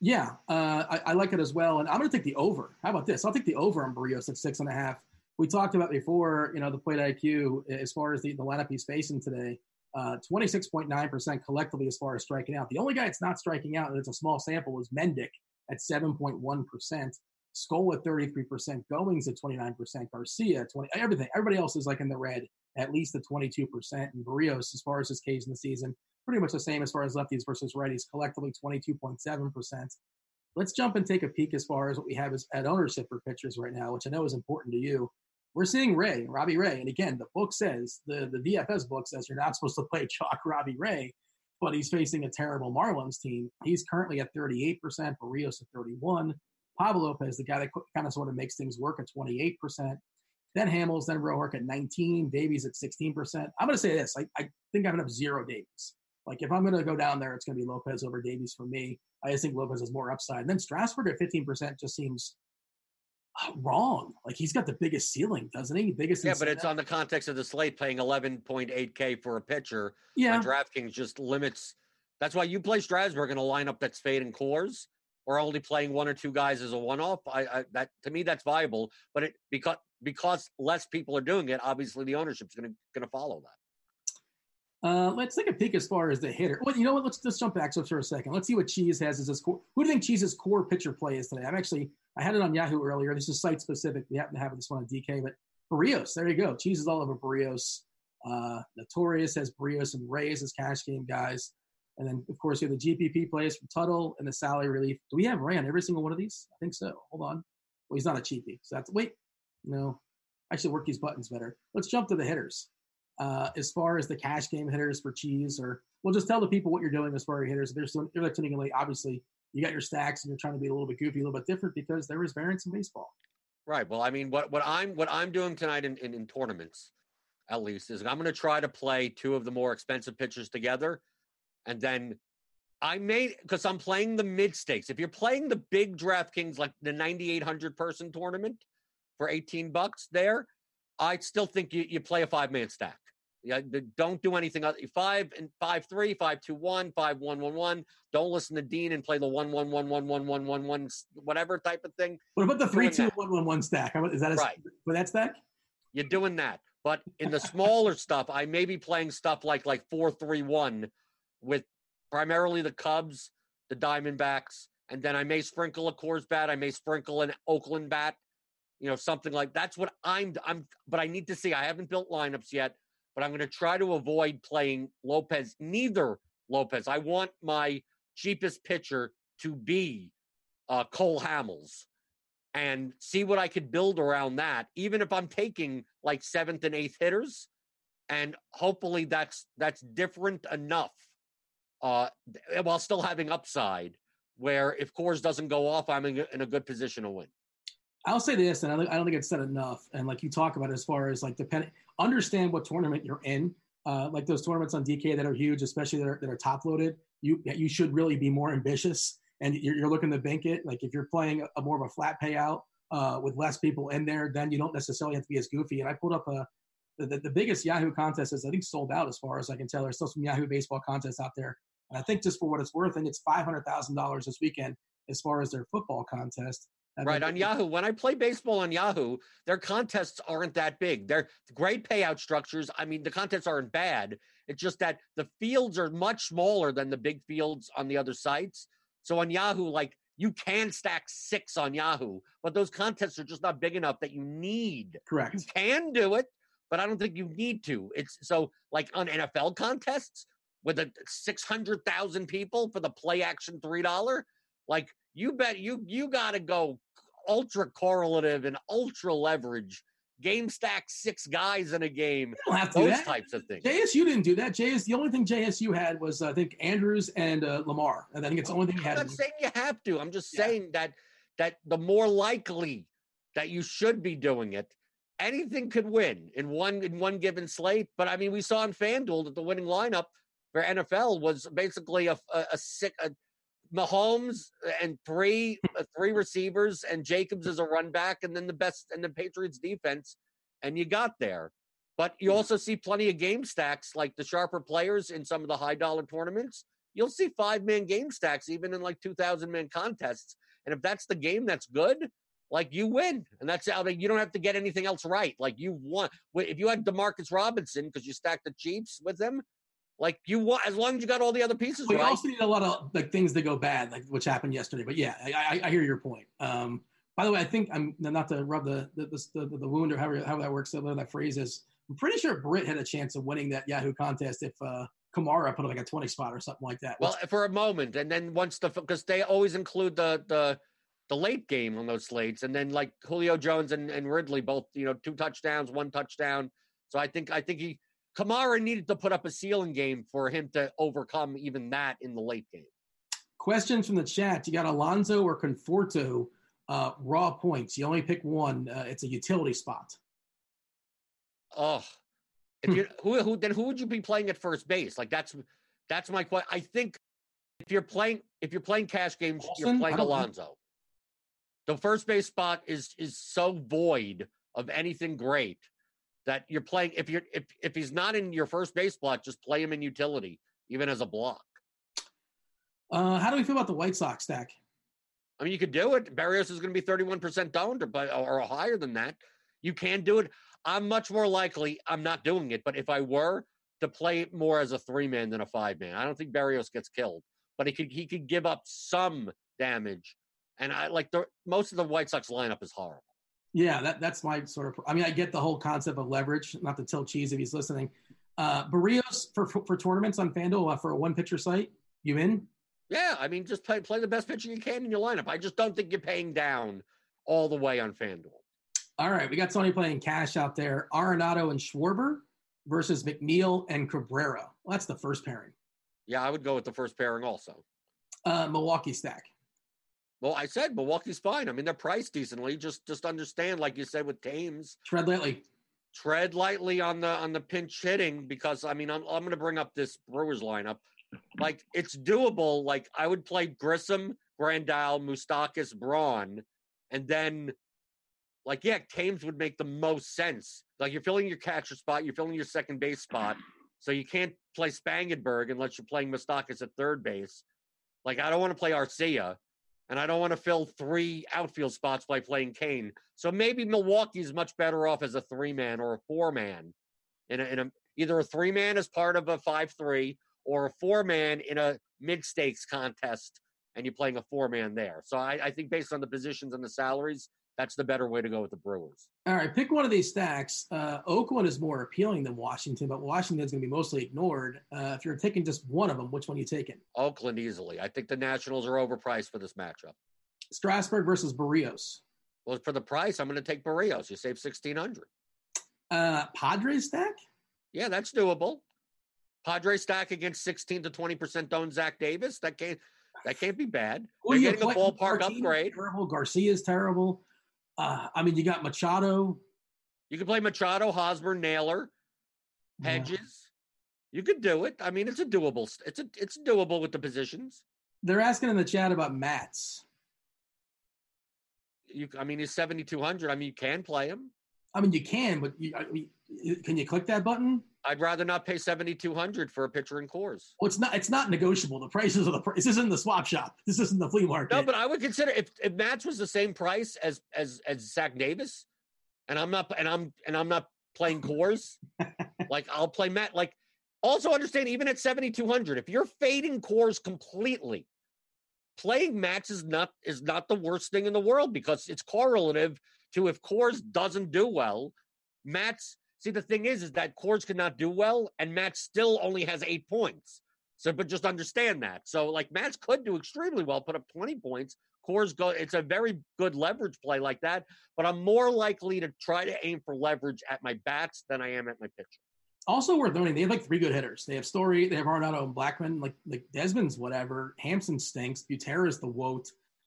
Yeah, uh, I, I, like it as well, and I'm going to take the over. How about this? I'll take the over on Berrios at six and a half. We talked about before, you know, the plate IQ as far as the, the lineup he's facing today. Uh, 26.9% collectively as far as striking out. The only guy that's not striking out, and it's a small sample, is Mendick at 7.1%. Skole at 33%, Goins at 29%, Garcia 20, everything. Everybody else is like in the red, at least at 22%. And Berrios, as far as his case in the season, pretty much the same as far as lefties versus righties, collectively 22.7%. Let's jump and take a peek as far as what we have as, at ownership for pitchers right now, which I know is important to you. We're seeing Ray, Robbie Ray. And again, the book says, the, the DFS book says you're not supposed to play chalk Robbie Ray, but he's facing a terrible Marlins team. He's currently at 38%, Berrios at 31 Pablo Lopez, the guy that kind of sort of makes things work at 28%. Then Hamels, then Roark at 19, Davies at 16%. I'm going to say this. I, I think I'm going to have zero Davies. Like if I'm going to go down there, it's going to be Lopez over Davies for me. I just think Lopez has more upside. And then Strasburg at 15% just seems uh, wrong. Like he's got the biggest ceiling, doesn't he? Biggest. Yeah, but it's on the context of the slate paying 11.8k for a pitcher. Yeah, DraftKings just limits. That's why you play Strasburg in a lineup that's fading Coors or only playing one or two guys as a one-off. I, I that to me that's viable, but it because because less people are doing it, obviously the ownership's going to going to follow that. Uh, let's take a peek as far as the hitter. Well, you know what? Let's just jump back so for a second. Let's see what Cheese has as his core. Who do you think Cheese's core pitcher play is today? I'm actually I had it on Yahoo earlier. This is site specific. We happen to have this one on DK, but Berrios. There you go. Cheese is all over Berrios. Uh, Notorious has Berrios and Rays as cash game guys. And then, of course, you have the GPP plays from Tuttle and the salary relief. Do we have on every single one of these? I think so. Hold on. Well, he's not a cheapie. So that's, wait, no. I should work these buttons better. Let's jump to the hitters. Uh, as far as the cash game hitters for Cheese, or we'll just tell the people what you're doing as far as hitters. If they're, still, they're tuning in late, obviously, you got your stacks and you're trying to be a little bit goofy, a little bit different because there is variance in baseball. Right. Well, I mean, what, what I'm what I'm doing tonight in, in, in tournaments, at least, is I'm going to try to play two of the more expensive pitchers together and then I made because I'm playing the mid stakes. If you're playing the big DraftKings, like the 9,800 person tournament for 18 bucks there, I still think you, you play a five man stack. Yeah, don't do anything other. Five and five three, five two one, five one one one. Don't listen to Dean and play the one one one one one one one one whatever type of thing. What about the three two one one one stack? Is that a, right? For that stack, you're doing that. But in the smaller stuff, I may be playing stuff like like four three one with primarily the Cubs, the Diamondbacks, and then I may sprinkle a Coors bat. I may sprinkle an Oakland bat, you know, something like that's what I'm. I'm, but I need to see. I haven't built lineups yet, but I'm going to try to avoid playing Lopez. Neither Lopez. I want my cheapest pitcher to be uh, Cole Hamels and see what I could build around that, even if I'm taking like seventh and eighth hitters. And hopefully that's that's different enough uh, while still having upside. Where if Coors doesn't go off, I'm in, in a good position to win. I'll say this, and I don't think it's said enough. And like you talk about, as far as like depending, understand what tournament you're in. Uh, like those tournaments on DK that are huge, especially that are, that are top loaded. You you should really be more ambitious, and you're, you're looking to bank it. Like if you're playing a, a more of a flat payout uh, with less people in there, then you don't necessarily have to be as goofy. And I pulled up a the, the, biggest Yahoo contest is I think sold out as far as I can tell. There's still some Yahoo baseball contests out there and I think just for what it's worth, and it's five hundred thousand dollars this weekend as far as their football contest. And right on Yahoo. When I play baseball on Yahoo, their contests aren't that big. They're great payout structures. I mean, the contests aren't bad. It's just that the fields are much smaller than the big fields on the other sites. So on Yahoo, like you can stack six on Yahoo, but those contests are just not big enough that you need. Correct. You can do it, but I don't think you need to. It's so like on NFL contests, with a 600,000 people for the play action $3, like you bet you you got to go ultra correlative and ultra leverage game stack six guys in a game. those types of things. JSU didn't do that. JS the only thing JSU had was I think Andrews and uh, Lamar. And I think it's the only thing you had. I'm not saying you have to. I'm just yeah. saying that that the more likely that you should be doing it, anything could win in one in one given slate. But I mean, we saw in FanDuel that the winning lineup for NFL was basically a a, a, sick, a Mahomes and three uh, three receivers and Jacobs as a run back and then the best and the Patriots defense and you got there. But you hmm. also see plenty of game stacks like the sharper players in some of the high dollar tournaments you'll see five man game stacks even in like 2,000 man contests. And if that's the game that's good, like you win. And that's how they, you don't have to get anything else right. Like you won. If you had Demarcus Robinson because you stacked the Chiefs with him, like you want, as long as you got all the other pieces We right. also need a lot of like things that go bad, like which happened yesterday. But yeah, I, I, I hear your point. Um, by the way, I think I'm not to rub the the, the, the, the wound or however, how that works, whatever that phrase is. I'm pretty sure Britt had a chance of winning that Yahoo contest if uh, Kamara put like a 20 spot or something like that. Well, for a moment, and then once the because they always include the the the late game on those slates, and then like Julio Jones and, and Ridley both, you know, two touchdowns, one touchdown. So I think I think he Kamara needed to put up a ceiling game for him to overcome even that in the late game. Questions from the chat. You got Alonso or Conforto uh, raw points. You only pick one. Uh, it's a utility spot. Oh, if you who who then who would you be playing at first base? Like that's that's my question. I think if you're playing if you're playing cash games, you're playing. Alonso. The first base spot is is so void of anything great that you're playing. If you're if if he's not in your first base spot, just play him in utility, even as a block. Uh, how do we feel about the White Sox stack? I mean, you could do it. Berrios is going to be 31% down but- or higher than that. You can do it. I'm much more likely, I'm not doing it, but if I were to play more as a three man than a five man, I don't think Berrios gets killed, but he could he could give up some damage. And I like the most of the White Sox lineup is horrible. Yeah, that, that's my sort of. I mean, I get the whole concept of leverage. Not to tell Cheese if he's listening. Uh, Berrios for, for for tournaments on FanDuel uh, for a one pitcher site. You in? Yeah, I mean, just play play the best pitcher you can in your lineup. I just don't think you're paying down all the way on FanDuel. All right, we got Tony playing cash out there. Arenado and Schwarber versus McNeil and Cabrera. Well, that's the first pairing. Yeah, I would go with the first pairing also. Uh, Milwaukee stack. Well, I said Milwaukee's fine. I mean, they're priced decently. Just just understand, like you said with Thames, Tread lightly. tread lightly on the on the pinch hitting because I mean I'm I'm going to bring up this Brewers lineup. Like it's doable. Like I would play Grisham, Grandal, Moustakas, Braun, and then like yeah, Thames would make the most sense. Like you're filling your catcher spot, you're filling your second base spot, so you can't play Spangenberg unless you're playing Moustakas at third base. Like I don't want to play Arcia, and I don't want to fill three outfield spots by playing Cain. So maybe Milwaukee is much better off as a three man or a four man, in a, in a either a three man as part of a five three or a four man in a mid stakes contest, and you're playing a four man there. So I, I think based on the positions and the salaries, that's the better way to go with the Brewers. All right, pick one of these stacks. Uh, Oakland is more appealing than Washington, but Washington's going to be mostly ignored. Uh, if you're taking just one of them, which one are you taking? Oakland easily. I think the Nationals are overpriced for this matchup. Strasburg versus Berrios. Well, for the price, I'm going to take Berrios. You save sixteen hundred. Uh, Padres stack? Yeah, that's doable. Padres stack against 16 to 20 percent owned Zach Davis. That can't that can't be bad. Who They're getting a ballpark upgrade. Terrible. Garcia's terrible. Uh, I mean, you got Machado. You can play Machado, Hosmer, Naylor, Yeah. Hedges. You could do it. I mean, it's a doable. It's a it's doable with the positions. They're asking in the chat about Matz. You, I mean, he's 7,200. I mean, you can play him. I mean, you can, but you, I mean, can you click that button? I'd rather not pay 7,200 for a pitcher in Coors. Well, it's not. It's not negotiable. The prices are the. price. This isn't the swap shop. This isn't the flea market. No, but I would consider if if Matz was the same price as as as Zach Davis, and I'm not and I'm and I'm not playing Coors, like I'll play Matt. Like also understand even at 7,200, if you're fading Coors completely, playing Matz is not is not the worst thing in the world because it's correlative to if Coors doesn't do well, Matz. See, the thing is, is that Coors cannot do well, and Matt still only has eight points. So, but just understand that. So, like Matz could do extremely well, put up 20 points. Coors go, it's a very good leverage play like that. But I'm more likely to try to aim for leverage at my bats than I am at my pitcher. also worth noting, they have like three good hitters. They have Story, they have Arenado and Blackmon. Like like Desmond's whatever. Hampson stinks. Butera's the woat.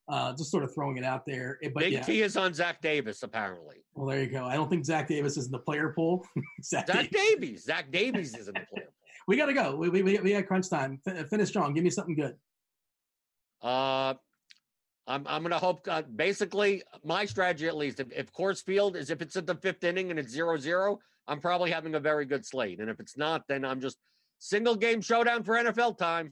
Uh, just sort of throwing it out there. But Big yeah, T is on Zach Davis, apparently. well there you go. I don't think Zach Davis is in the player pool. Zach Zach Davis. Davies. Zach Davies is in the player. We got to go. We, we, we, we got crunch time. F- finish strong. Give me something good. Uh, I'm I'm gonna hope. Uh, basically, my strategy at least, if, if Coors Field is if it's at the fifth inning and it's zero zero, I'm probably having a very good slate. And if it's not, then I'm just single game showdown for NFL time.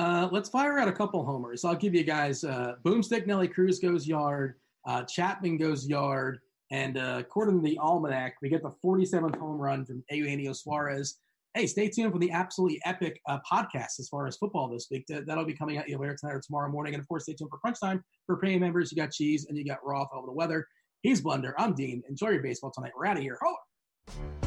Uh, let's fire out a couple homers. I'll give you guys uh, Boomstick Nelly Cruz goes yard, uh, Chapman goes yard, and uh, according to the Almanac, we get the 47th home run from Eugenio Suarez. Hey, stay tuned for the absolutely epic uh, podcast as far as football this week. That, will be coming out either later tonight or tomorrow morning. And of course, stay tuned for Crunch Time for paying members. You got Cheese and you got Roth over the weather. He's Blunder. I'm Dean. Enjoy your baseball tonight. We're out of here. Holla.